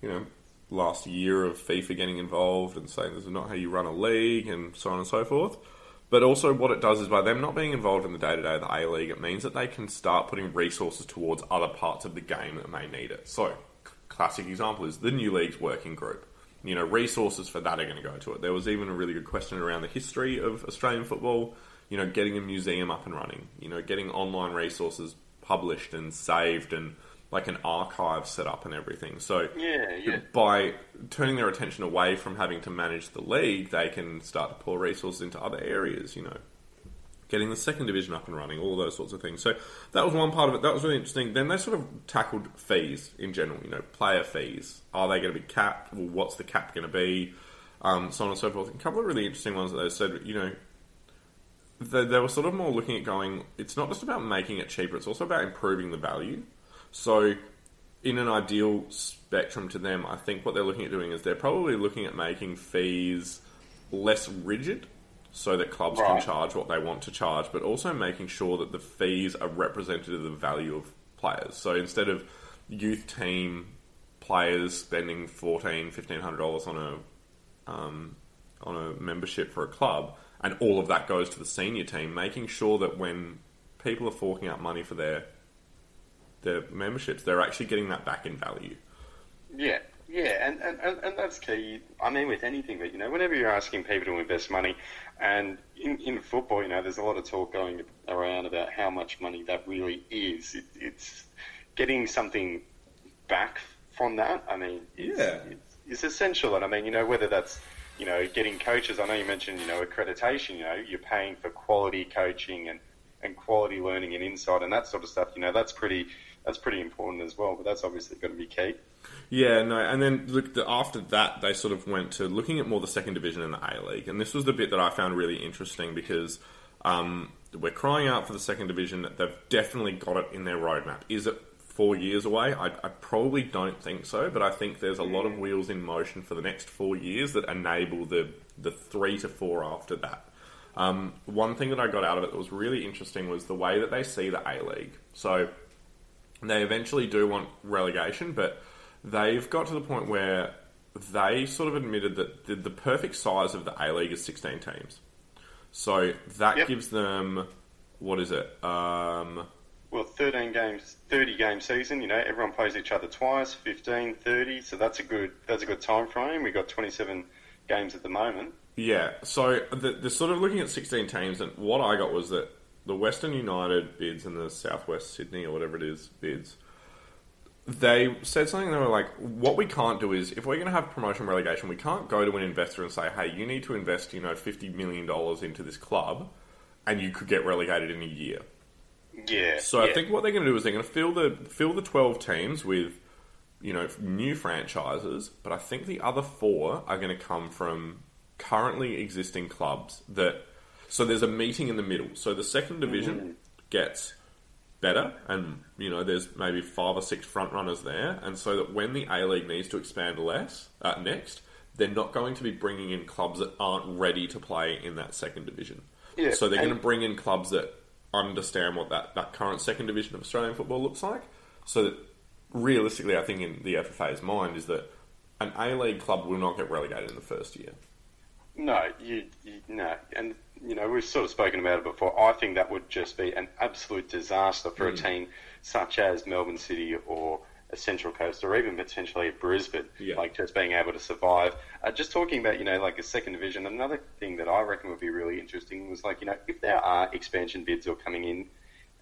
you know, last year of FIFA getting involved and saying this is not how you run a league and so on and so forth. But also, what it does is by them not being involved in the day to day of the A League, it means that they can start putting resources towards other parts of the game that may need it. So, classic example is the New Leagues working group. You know, resources for that are going to go to it. There was even a really good question around the history of Australian football. You know, getting a museum up and running. You know, getting online resources published and saved and like an archive set up and everything. So, Yeah, yeah. by turning their attention away from having to manage the league, they can start to pour resources into other areas, you know, getting the second division up and running, all those sorts of things. So that was one part of it. That was really interesting. Then they sort of tackled fees in general, you know, player fees. Are they going to be capped? Well, what's the cap going to be? um, so on and so forth. A couple of really interesting ones that they said, you know, they, they were sort of more looking at going, it's not just about making it cheaper, it's also about improving the value. So, in an ideal spectrum to them, I think what they're looking at doing is they're probably looking at making fees less rigid so that clubs Right. can charge what they want to charge, but also making sure that the fees are representative of the value of players. So instead of youth team players spending fourteen, fifteen hundred dollars on a um, on a membership for a club, and all of that goes to the senior team, making sure that when people are forking out money for their their memberships, they're actually getting that back in value. Yeah, yeah, and, and, and, that's key. I mean, with anything, but you know, whenever you're asking people to invest money, and in, in football, you know, there's a lot of talk going around about how much money that really is. It, it's getting something back from that. I mean, it's, Yeah. it's, it's essential, and I mean, you know, whether that's you know getting coaches. I know you mentioned you know accreditation. You know, you're paying for quality coaching and and quality learning and insight and that sort of stuff. You know, that's pretty that's pretty important as well. But that's obviously going to be key. Yeah, no, and then look, the, after that, they sort of went to looking at more the second division in the A League, and this was the bit that I found really interesting because um, we're crying out for the second division. That they've definitely got it in their roadmap. Is it four years away? I, I probably don't think so, but I think there's a lot of wheels in motion for the next four years that enable the the three to four after that. Um, one thing that I got out of it that was really interesting was the way that they see the A League. So they eventually do want relegation, but they've got to the point where they sort of admitted that the, the perfect size of the A League is 16 teams. So that Yep. gives them, what is it? Um, Well, 13 games, 30 game season. You know, everyone plays each other twice, 15, 30. So that's a good that's a good time frame. We've got 27 games at the moment. yeah, so the, they're sort of looking at 16 teams, and what I got was that the Western United bids and the Southwest Sydney or whatever it is bids, they said something. They were like, "What we can't do is, if we're going to have promotion relegation, we can't go to an investor and say, hey, you need to invest, you know, fifty million dollars into this club, and you could get relegated in a year." Yeah. So yeah. I think what they're going to do is they're going to fill the fill the twelve teams with, you know, new franchises, but I think the other four are going to come from currently existing clubs that. So there's a meeting in the middle. So the second division gets better, and you know there's maybe five or six front runners there, and so that when the A League needs to expand less uh, next, they're not going to be bringing in clubs that aren't ready to play in that second division. Yeah, so they're and- going to bring in clubs that understand what that, that current second division of Australian football looks like. So that realistically, I think in the FFA's mind is that an A League club will not get relegated in the first year. No, you, you no, and you know we've sort of spoken about it before. I think that would just be an absolute disaster for Mm. a team such as Melbourne City or a Central Coast or even potentially Brisbane, Yeah. like just being able to survive. Uh, just talking about you know like a second division. Another thing that I reckon would be really interesting was like you know if there are expansion bids or coming in.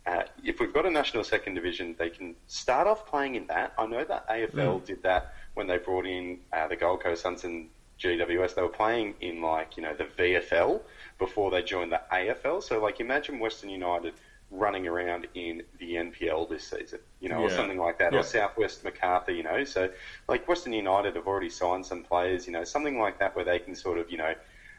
Uh, if we've got a national second division, they can start off playing in that. I know that AFL Mm. did that when they brought in uh, the Gold Coast Suns and GWS. They were playing in like you know the VFL before they joined the AFL. So like imagine Western United running around in the NPL this season, you know, or something like that, Yeah. or Southwest Macarthur, you know. So like Western United have already signed some players, you know, something like that where they can sort of you know.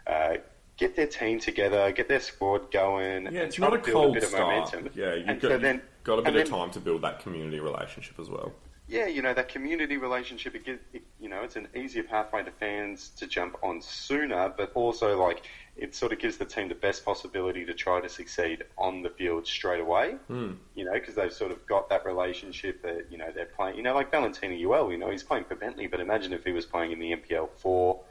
Uh, Get their team together, get their squad going. Yeah, it's not a cold bit of start. momentum. Yeah, you've And got, so then- got a bit of then- time to build that community relationship as well. Yeah, you know that community relationship. It, it, you know, it's an easier pathway to fans to jump on sooner, but also like it sort of gives the team the best possibility to try to succeed on the field straight away. Hmm. You know, because they've sort of got that relationship that you know they're playing. You know, like Valentino Yuel. You know, he's playing for Bentleigh, but imagine if he was playing in the NPL for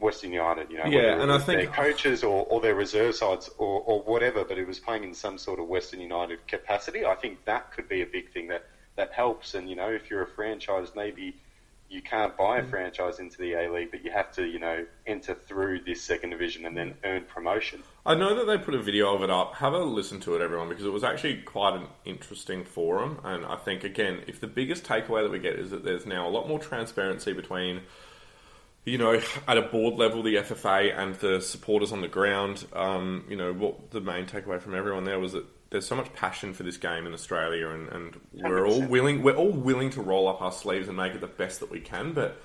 Western United. You know, Yeah, and I think- their coaches or, or their reserve sides or, or whatever, but he was playing in some sort of Western United capacity. I think that could be a big thing that, that helps. And, you know, if you're a franchise, maybe you can't buy Mm. a franchise into the A League, but you have to, you know, enter through this second division and then earn promotion. I know that they put a video of it up. Have a listen to it, everyone, because it was actually quite an interesting forum. And I think, again, if the biggest takeaway that we get is that there's now a lot more transparency between, you know, at a board level, the FFA and the supporters on the ground. Um, you know, what the main takeaway from everyone there was that there's so much passion for this game in Australia, and, and we're all 100%. willing. We're all willing to roll up our sleeves and make it the best that we can, but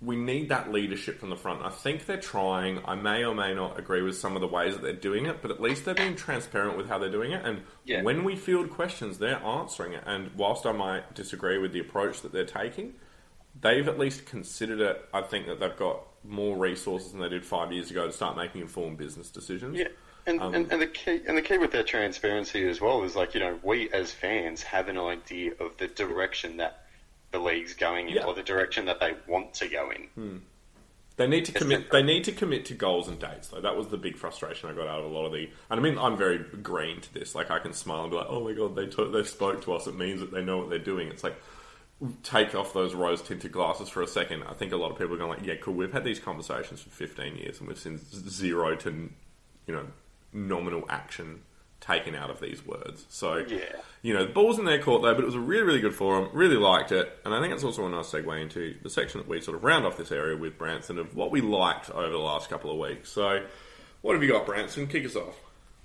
we need that leadership from the front. I think they're trying. I may or may not agree with some of the ways that they're doing it, but at least they're being transparent with how they're doing it. And Yeah. when we field questions, they're answering it. And whilst I might disagree with the approach that they're taking, they've at least considered it. I think that they've got more resources than they did five years ago to start making informed business decisions. Yeah. And, Um, and, and the key and the key with their transparency as well is like you know we as fans have an idea of the direction that the league's going in Yeah. or the direction that they want to go in. They need to commit. They need to commit to goals and dates, though. That was the big frustration I got out of a lot of the. And I mean, I'm very green to this. Like, I can smile and be like, "Oh my god, they to- they spoke to us. It means that they know what they're doing." It's like take off those rose tinted glasses for a second. I think a lot of people are going like, "Yeah, cool. We've had these conversations for 15 years, and we've seen zero to, you know, nominal action taken out of these words." So Yeah. you know, the ball's in their court though, but it was a really, really good forum. Really liked it, and I think it's also a nice segue into the section that we sort of round off this area with Branson of what we liked over the last couple of weeks. So, what have you got, Branson? Kick us off.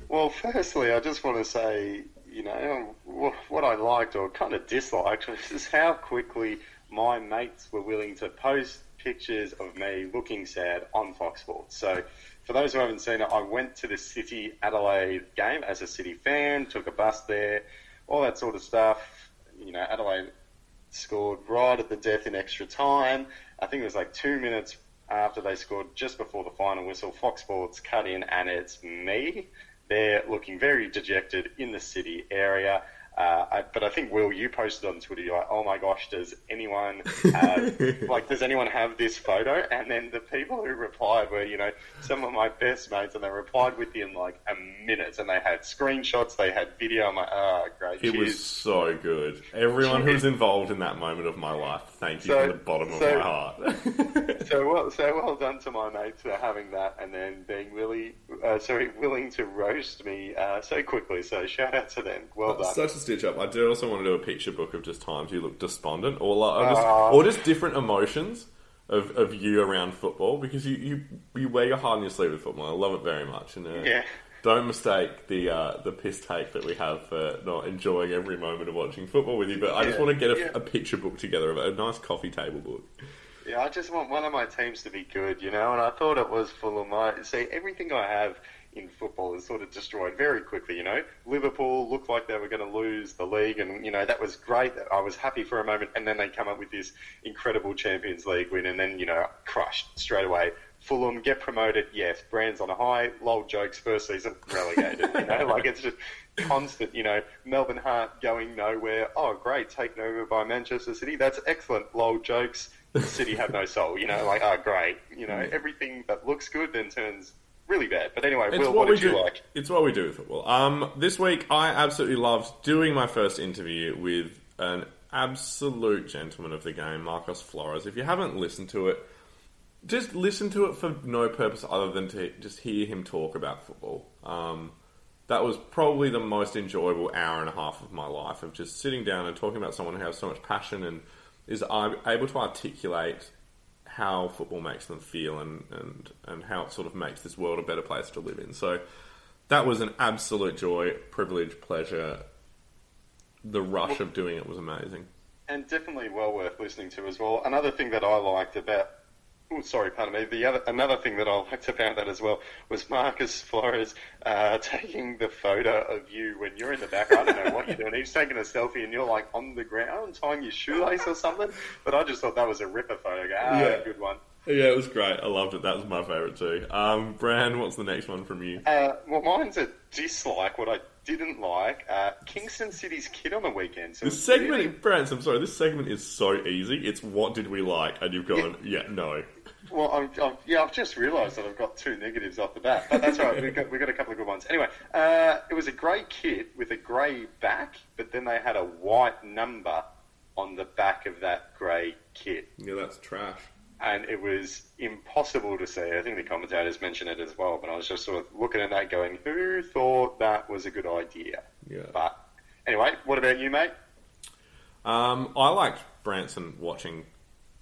Well, firstly, I just want to say, you know, what I liked or kind of disliked was how quickly my mates were willing to post pictures of me looking sad on Fox Sports. So, for those who haven't seen it, I went to the City Adelaide game as a City fan, took a bus there, all that sort of stuff. You know, Adelaide scored right at the death in extra time. I think it was like two minutes after they scored, just before the final whistle. Fox Sports cut in, and it's me. They're looking very dejected in the city area. Uh, I, but I think Will, you posted on Twitter. You're like, "Oh my gosh, does anyone have, like, does anyone have this photo?" And then the people who replied were, you know, some of my best mates, and they replied within like a minute, and they had screenshots, they had video. I'm like, "Ah, great, It cheers." was so good. Everyone who's involved in that moment of my life, thank you So- from the bottom of my heart. so well, so well done to my mates for having that, and then being really, uh, sorry, willing to roast me uh, so quickly. So shout out to them. Well done. Stitch up. I do also want to do a picture book of just times you look despondent, or like, or, just, Aw. or just different emotions of, of you around football because you, you you wear your heart on your sleeve with football. I love it very much, and uh, Yeah. don't mistake the uh, the piss take that we have for not enjoying every moment of watching football with you. But I just want to get a, yeah. a picture book together of it, a nice coffee table book. Yeah, I just want one of my teams to be good, you know, and I thought it was full of I see everything I have in football is sort of destroyed very quickly, you know. Liverpool looked like they were going to lose the league, and you know that was great. I was happy for a moment, and then they come up with this incredible Champions League win, and then you know crushed straight away. Fulham get promoted, yes. Brands on a high, lol jokes. First season relegated, you know, like it's just constant. You know, Melbourne Heart going nowhere. Oh, great, taken over by Manchester City. That's excellent. Lol jokes. City have no soul. You know, like oh, great. You know, mm. everything that looks good then turns really bad. But anyway, It's Will, what, what, we did you do. like? It's what we do with football. Um, this week, I absolutely loved doing my first interview with an absolute gentleman of the game, Marcos Flores. If you haven't listened to it, just listen to it for no purpose other than to just hear him talk about football. Um, that was probably the most enjoyable hour and a half of my life of just sitting down and talking about someone who has so much passion and is uh, able to articulate how football makes them feel and, and, and how it sort of makes this world a better place to live in. So that was an absolute joy, privilege, pleasure. The rush of doing it was amazing. and definitely well worth listening to as well. Another thing that I liked about, oh, sorry, pardon me. The other another thing that I liked about that as well was Marcos Flores uh, taking the photo of you when you're in the back. I don't know what you're doing. He's taking a selfie and you're like on the ground tying your shoelace or something. But I just thought that was a ripper photo. Ah, Yeah. good one. Yeah, it was great. I loved it. That was my favourite too. Um, Bran, what's the next one from you? Uh, well, mine's a dislike. What I didn't like, uh, Kingston City's kid on the weekend. So This segment, really- Bran, I'm sorry, this segment is so easy. It's what did we like? And you've gone, yeah, no. Well, I'm, I'm, yeah, I've just realised that I've got two negatives off the bat, but that's all right. We've got, we've got a couple of good ones. Anyway, uh, it was a grey kit with a grey back, but then they had a white number on the back of that grey kit, Yeah, that's trash. And it was impossible to see. I think the commentators mentioned it as well, but I was just sort of looking at that, going, "Who thought that was a good idea?" Yeah. But anyway, what about you, mate? Um, I liked Branson watching.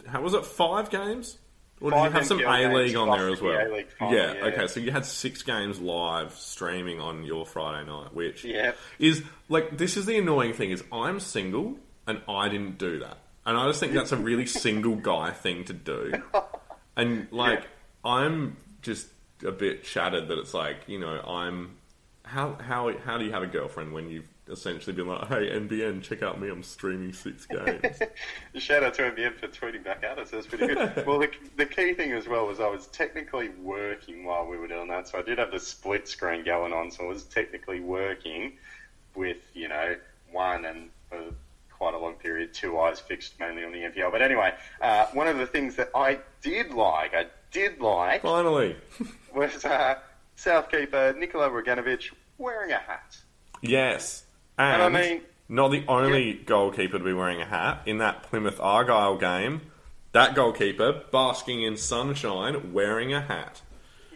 How was it? Five games, or did Five you have some A League on there as well? Final, yeah, yeah. Okay, so you had six games live streaming on your Friday night, which Yeah. is like this is the annoying thing is I'm single and I didn't do that. And I just think that's a really single guy thing to do. And like, I'm just a bit shattered that it's like, you know, I'm how how how do you have a girlfriend when you've essentially been like, hey NBN, check out me, I'm streaming six games. Shout out to NBN for tweeting back at us. That's pretty good. well, the, the key thing as well was I was technically working while we were doing that, so I did have the split screen going on, so I was technically working with you know one and for quite a long period, two eyes fixed mainly on the NPL. But anyway, uh, one of the things that I did like, I did like, Finally, was uh, Southkeeper Nikola Roganovic wearing a hat. yes, and, And I mean- not the only goalkeeper to be wearing a hat in that Plymouth Argyle game. That goalkeeper basking in sunshine, wearing a hat.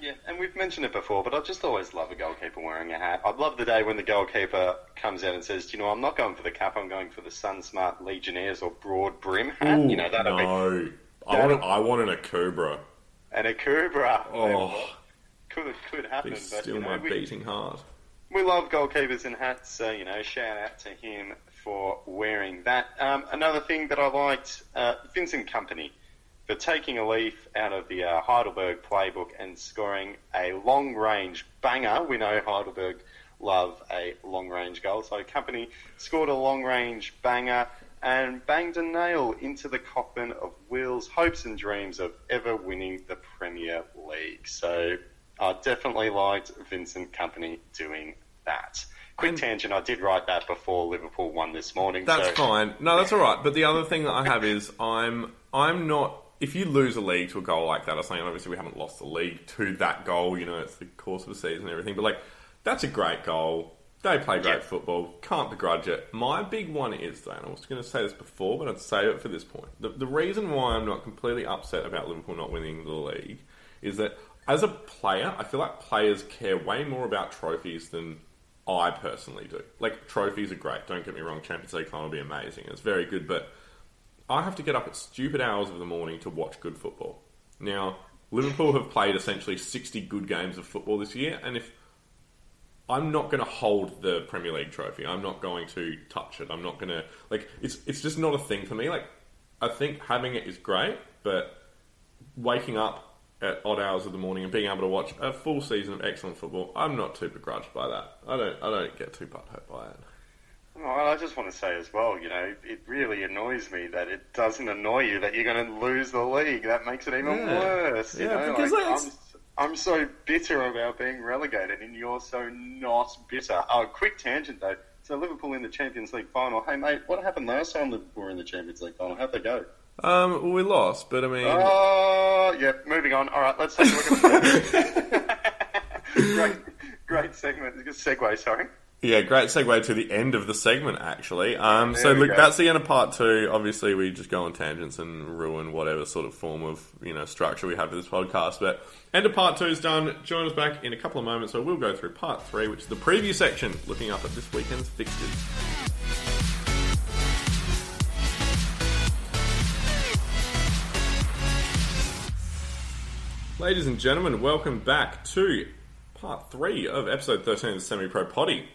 Yeah, and we've mentioned it before, but I just always love a goalkeeper wearing a hat. I'd love the day when the goalkeeper comes out and says, "You know, I'm not going for the cap. I'm going for the Sun Smart Legionnaires or broad brim hat." you know, that'll be no. I that'll- want, I wanted a Cobra. and a Kubra. Oh, could could happen, be but still you know, my we, beating heart. we love goalkeepers in hats, so you know, shout out to him for wearing that. Um, another thing that I liked, uh, Vincent Kompany, for taking a leaf out of the uh, Heidelberg playbook and scoring a long-range banger. We know Heidelberg love a long-range goal, so Kompany scored a long-range banger and banged a nail into the coffin of Will's hopes and dreams of ever winning the Premier League. So I definitely liked Vincent Kompany doing that. Quick And- tangent, I did write that before Liverpool won this morning. That's so fine. No, that's all right. But the other thing that I have is I'm I'm not. If you lose a league to a goal like that, I'm saying obviously we haven't lost the league to that goal. You know, it's the course of the season and everything. But like, that's a great goal. They play great Yeah. football. Can't begrudge it. My big one is though, and I was going to say this before, but I'd save it for this point. The, the reason why I'm not completely upset about Liverpool not winning the league is that as a player, I feel like players care way more about trophies than I personally do. Like trophies are great. Don't get me wrong. Champions League final will be amazing. It's very good, but I have to get up at stupid hours of the morning to watch good football. Now, Liverpool have played essentially 60 good games of football this year, and if I'm not going to hold the Premier League trophy, I'm not going to touch it. I'm not going to like it's it's just not a thing for me. Like I think having it is great, but waking up at odd hours of the morning and being able to watch a full season of excellent football, I'm not too begrudged by that. I don't I don't get too butthurt by it. Well, I just want to say as well, you know, it really annoys me that it doesn't annoy you that you're going to lose the league. That makes it even Yeah. worse. You Yeah, know? because like, I'm, I'm so bitter about being relegated, and you're so not bitter. Oh, quick tangent though. So Liverpool in the Champions League final. Hey mate, what happened last time Liverpool were in the Champions League final? How'd they go? Um, well, we lost, but I mean, Oh, yeah. Moving on. All right, let's take a look at the great, great segment. Good segue. Sorry. Yeah, great segue to the end of the segment, actually. Um, so, look, go. that's the end of part two. Obviously, we just go on tangents and ruin whatever sort of form of you know structure we have for this podcast. But end of part two is done. Join us back in a couple of moments, so we'll go through part three, which is the preview section, looking up at this weekend's fixtures. Ladies and gentlemen, welcome back to part three of episode 13 of the Semi Pro Poddy,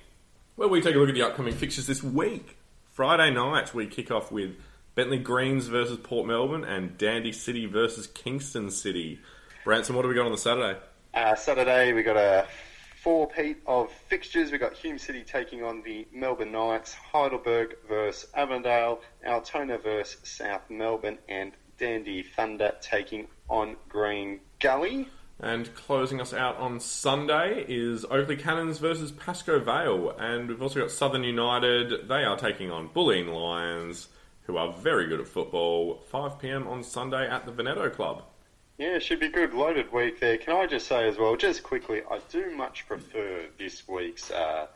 where we take a look at the upcoming fixtures this week. Friday night, we kick off with Bentleigh Greens versus Port Melbourne and Dandy City versus Kingston City. Branson, what do we got on the Saturday? Uh, Saturday, we got a four-peat of fixtures. we got Hume City taking on the Melbourne Knights, Heidelberg versus Avondale, Altona versus South Melbourne, and Dandy Thunder taking on Green Gully. And closing us out on Sunday is Oakleigh Cannons versus Pascoe Vale. And we've also got Southern United. They are taking on Bulleen Lions, who are very good at football. 5pm on Sunday at the Veneto Club. Yeah, it should be good. Loaded week there. Can I just say as well, just quickly, I do much prefer this week's uh,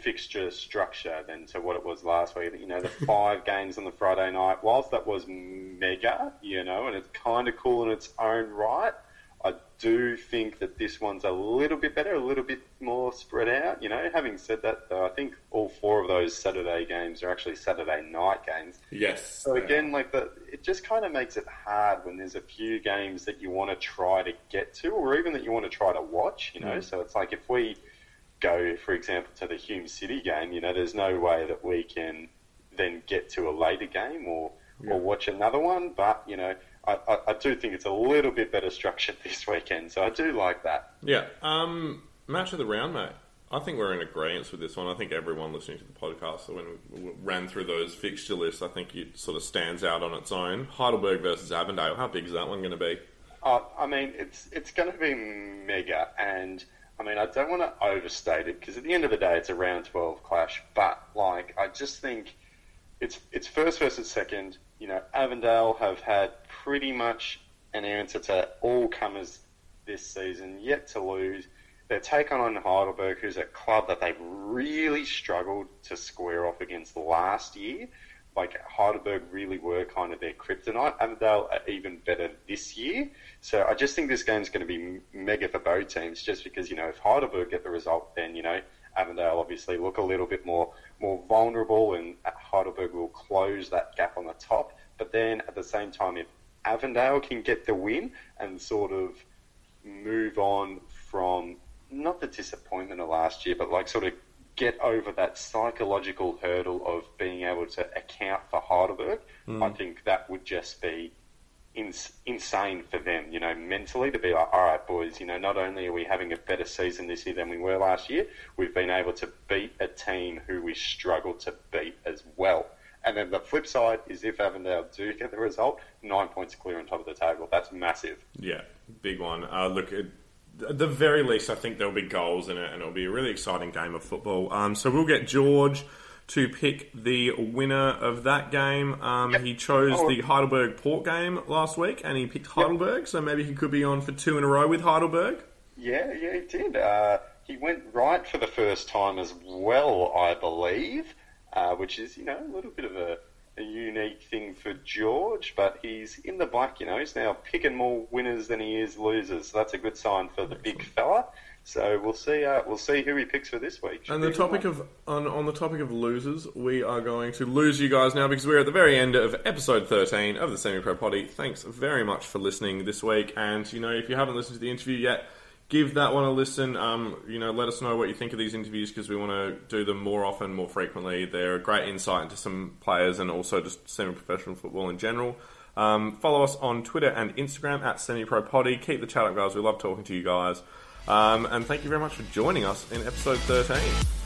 fixture structure than to what it was last week. You know, the five games on the Friday night, whilst that was mega, you know, and it's kind of cool in its own right, I do think that this one's a little bit better, a little bit more spread out. You know, having said that, though, I think all four of those Saturday games are actually Saturday night games. Yes. So again, like the, it just kind of makes it hard when there's a few games that you want to try to get to, or even that you want to try to watch. You know, mm. so it's like if we go, for example, to the Hume City game, you know, there's no way that we can then get to a later game or or watch another one. But you know, I, I, I do think it's a little bit better structured this weekend, so I do like that. Yeah. Um, match of the round, mate. I think we're in agreement with this one. I think everyone listening to the podcast, when we ran through those fixture lists, I think it sort of stands out on its own. Heidelberg versus Avondale. How big is that one going to be? Uh, I mean, it's it's going to be mega, and I mean, I don't want to overstate it because at the end of the day, it's a round twelve clash. But like, I just think it's it's first versus second. You know, Avondale have had pretty much an answer to all comers this season, yet to lose. They're taking on Heidelberg, who's a club that they've really struggled to square off against last year. Like Heidelberg really were kind of their kryptonite. Avondale are even better this year. So I just think this game's going to be mega for both teams, just because you know if Heidelberg get the result, then you know Avondale obviously look a little bit more more vulnerable, and Heidelberg will close that gap on the top. But then at the same time, if Avondale can get the win and sort of move on from not the disappointment of last year, but like sort of get over that psychological hurdle of being able to account for Heidelberg, mm. I think that would just be ins- insane for them, you know, mentally to be like, all right, boys, you know, not only are we having a better season this year than we were last year, we've been able to beat a team who we struggled to beat as well. And then the flip side is if Avondale do get the result, nine points clear on top of the table. That's massive. Yeah, big one. Uh, look, at the very least, I think there'll be goals in it, and it'll be a really exciting game of football. Um, so we'll get George to pick the winner of that game. Um, yep. He chose oh. the Heidelberg Port game last week, and he picked Heidelberg. Yep. So maybe he could be on for two in a row with Heidelberg. Yeah, yeah, he did. Uh, he went right for the first time as well, I believe, uh, which is you know a little bit of a a unique thing for George, but he's in the black, you know. He's now picking more winners than he is losers. So that's a good sign for the big fella. So we'll see. Uh, we'll see who he picks for this week. Should and the topic of on, on the topic of losers, we are going to lose you guys now because we're at the very end of episode thirteen of the Semi Pro Poddy. Thanks very much for listening this week. And you know, if you haven't listened to the interview yet, give that one a listen. Um, you know, let us know what you think of these interviews because we want to do them more often, more frequently. They're a great insight into some players and also just semi-professional football in general. Um, follow us on Twitter and Instagram at SemiProPoddy. Keep the chat up, guys. We love talking to you guys. Um, and thank you very much for joining us in episode 13.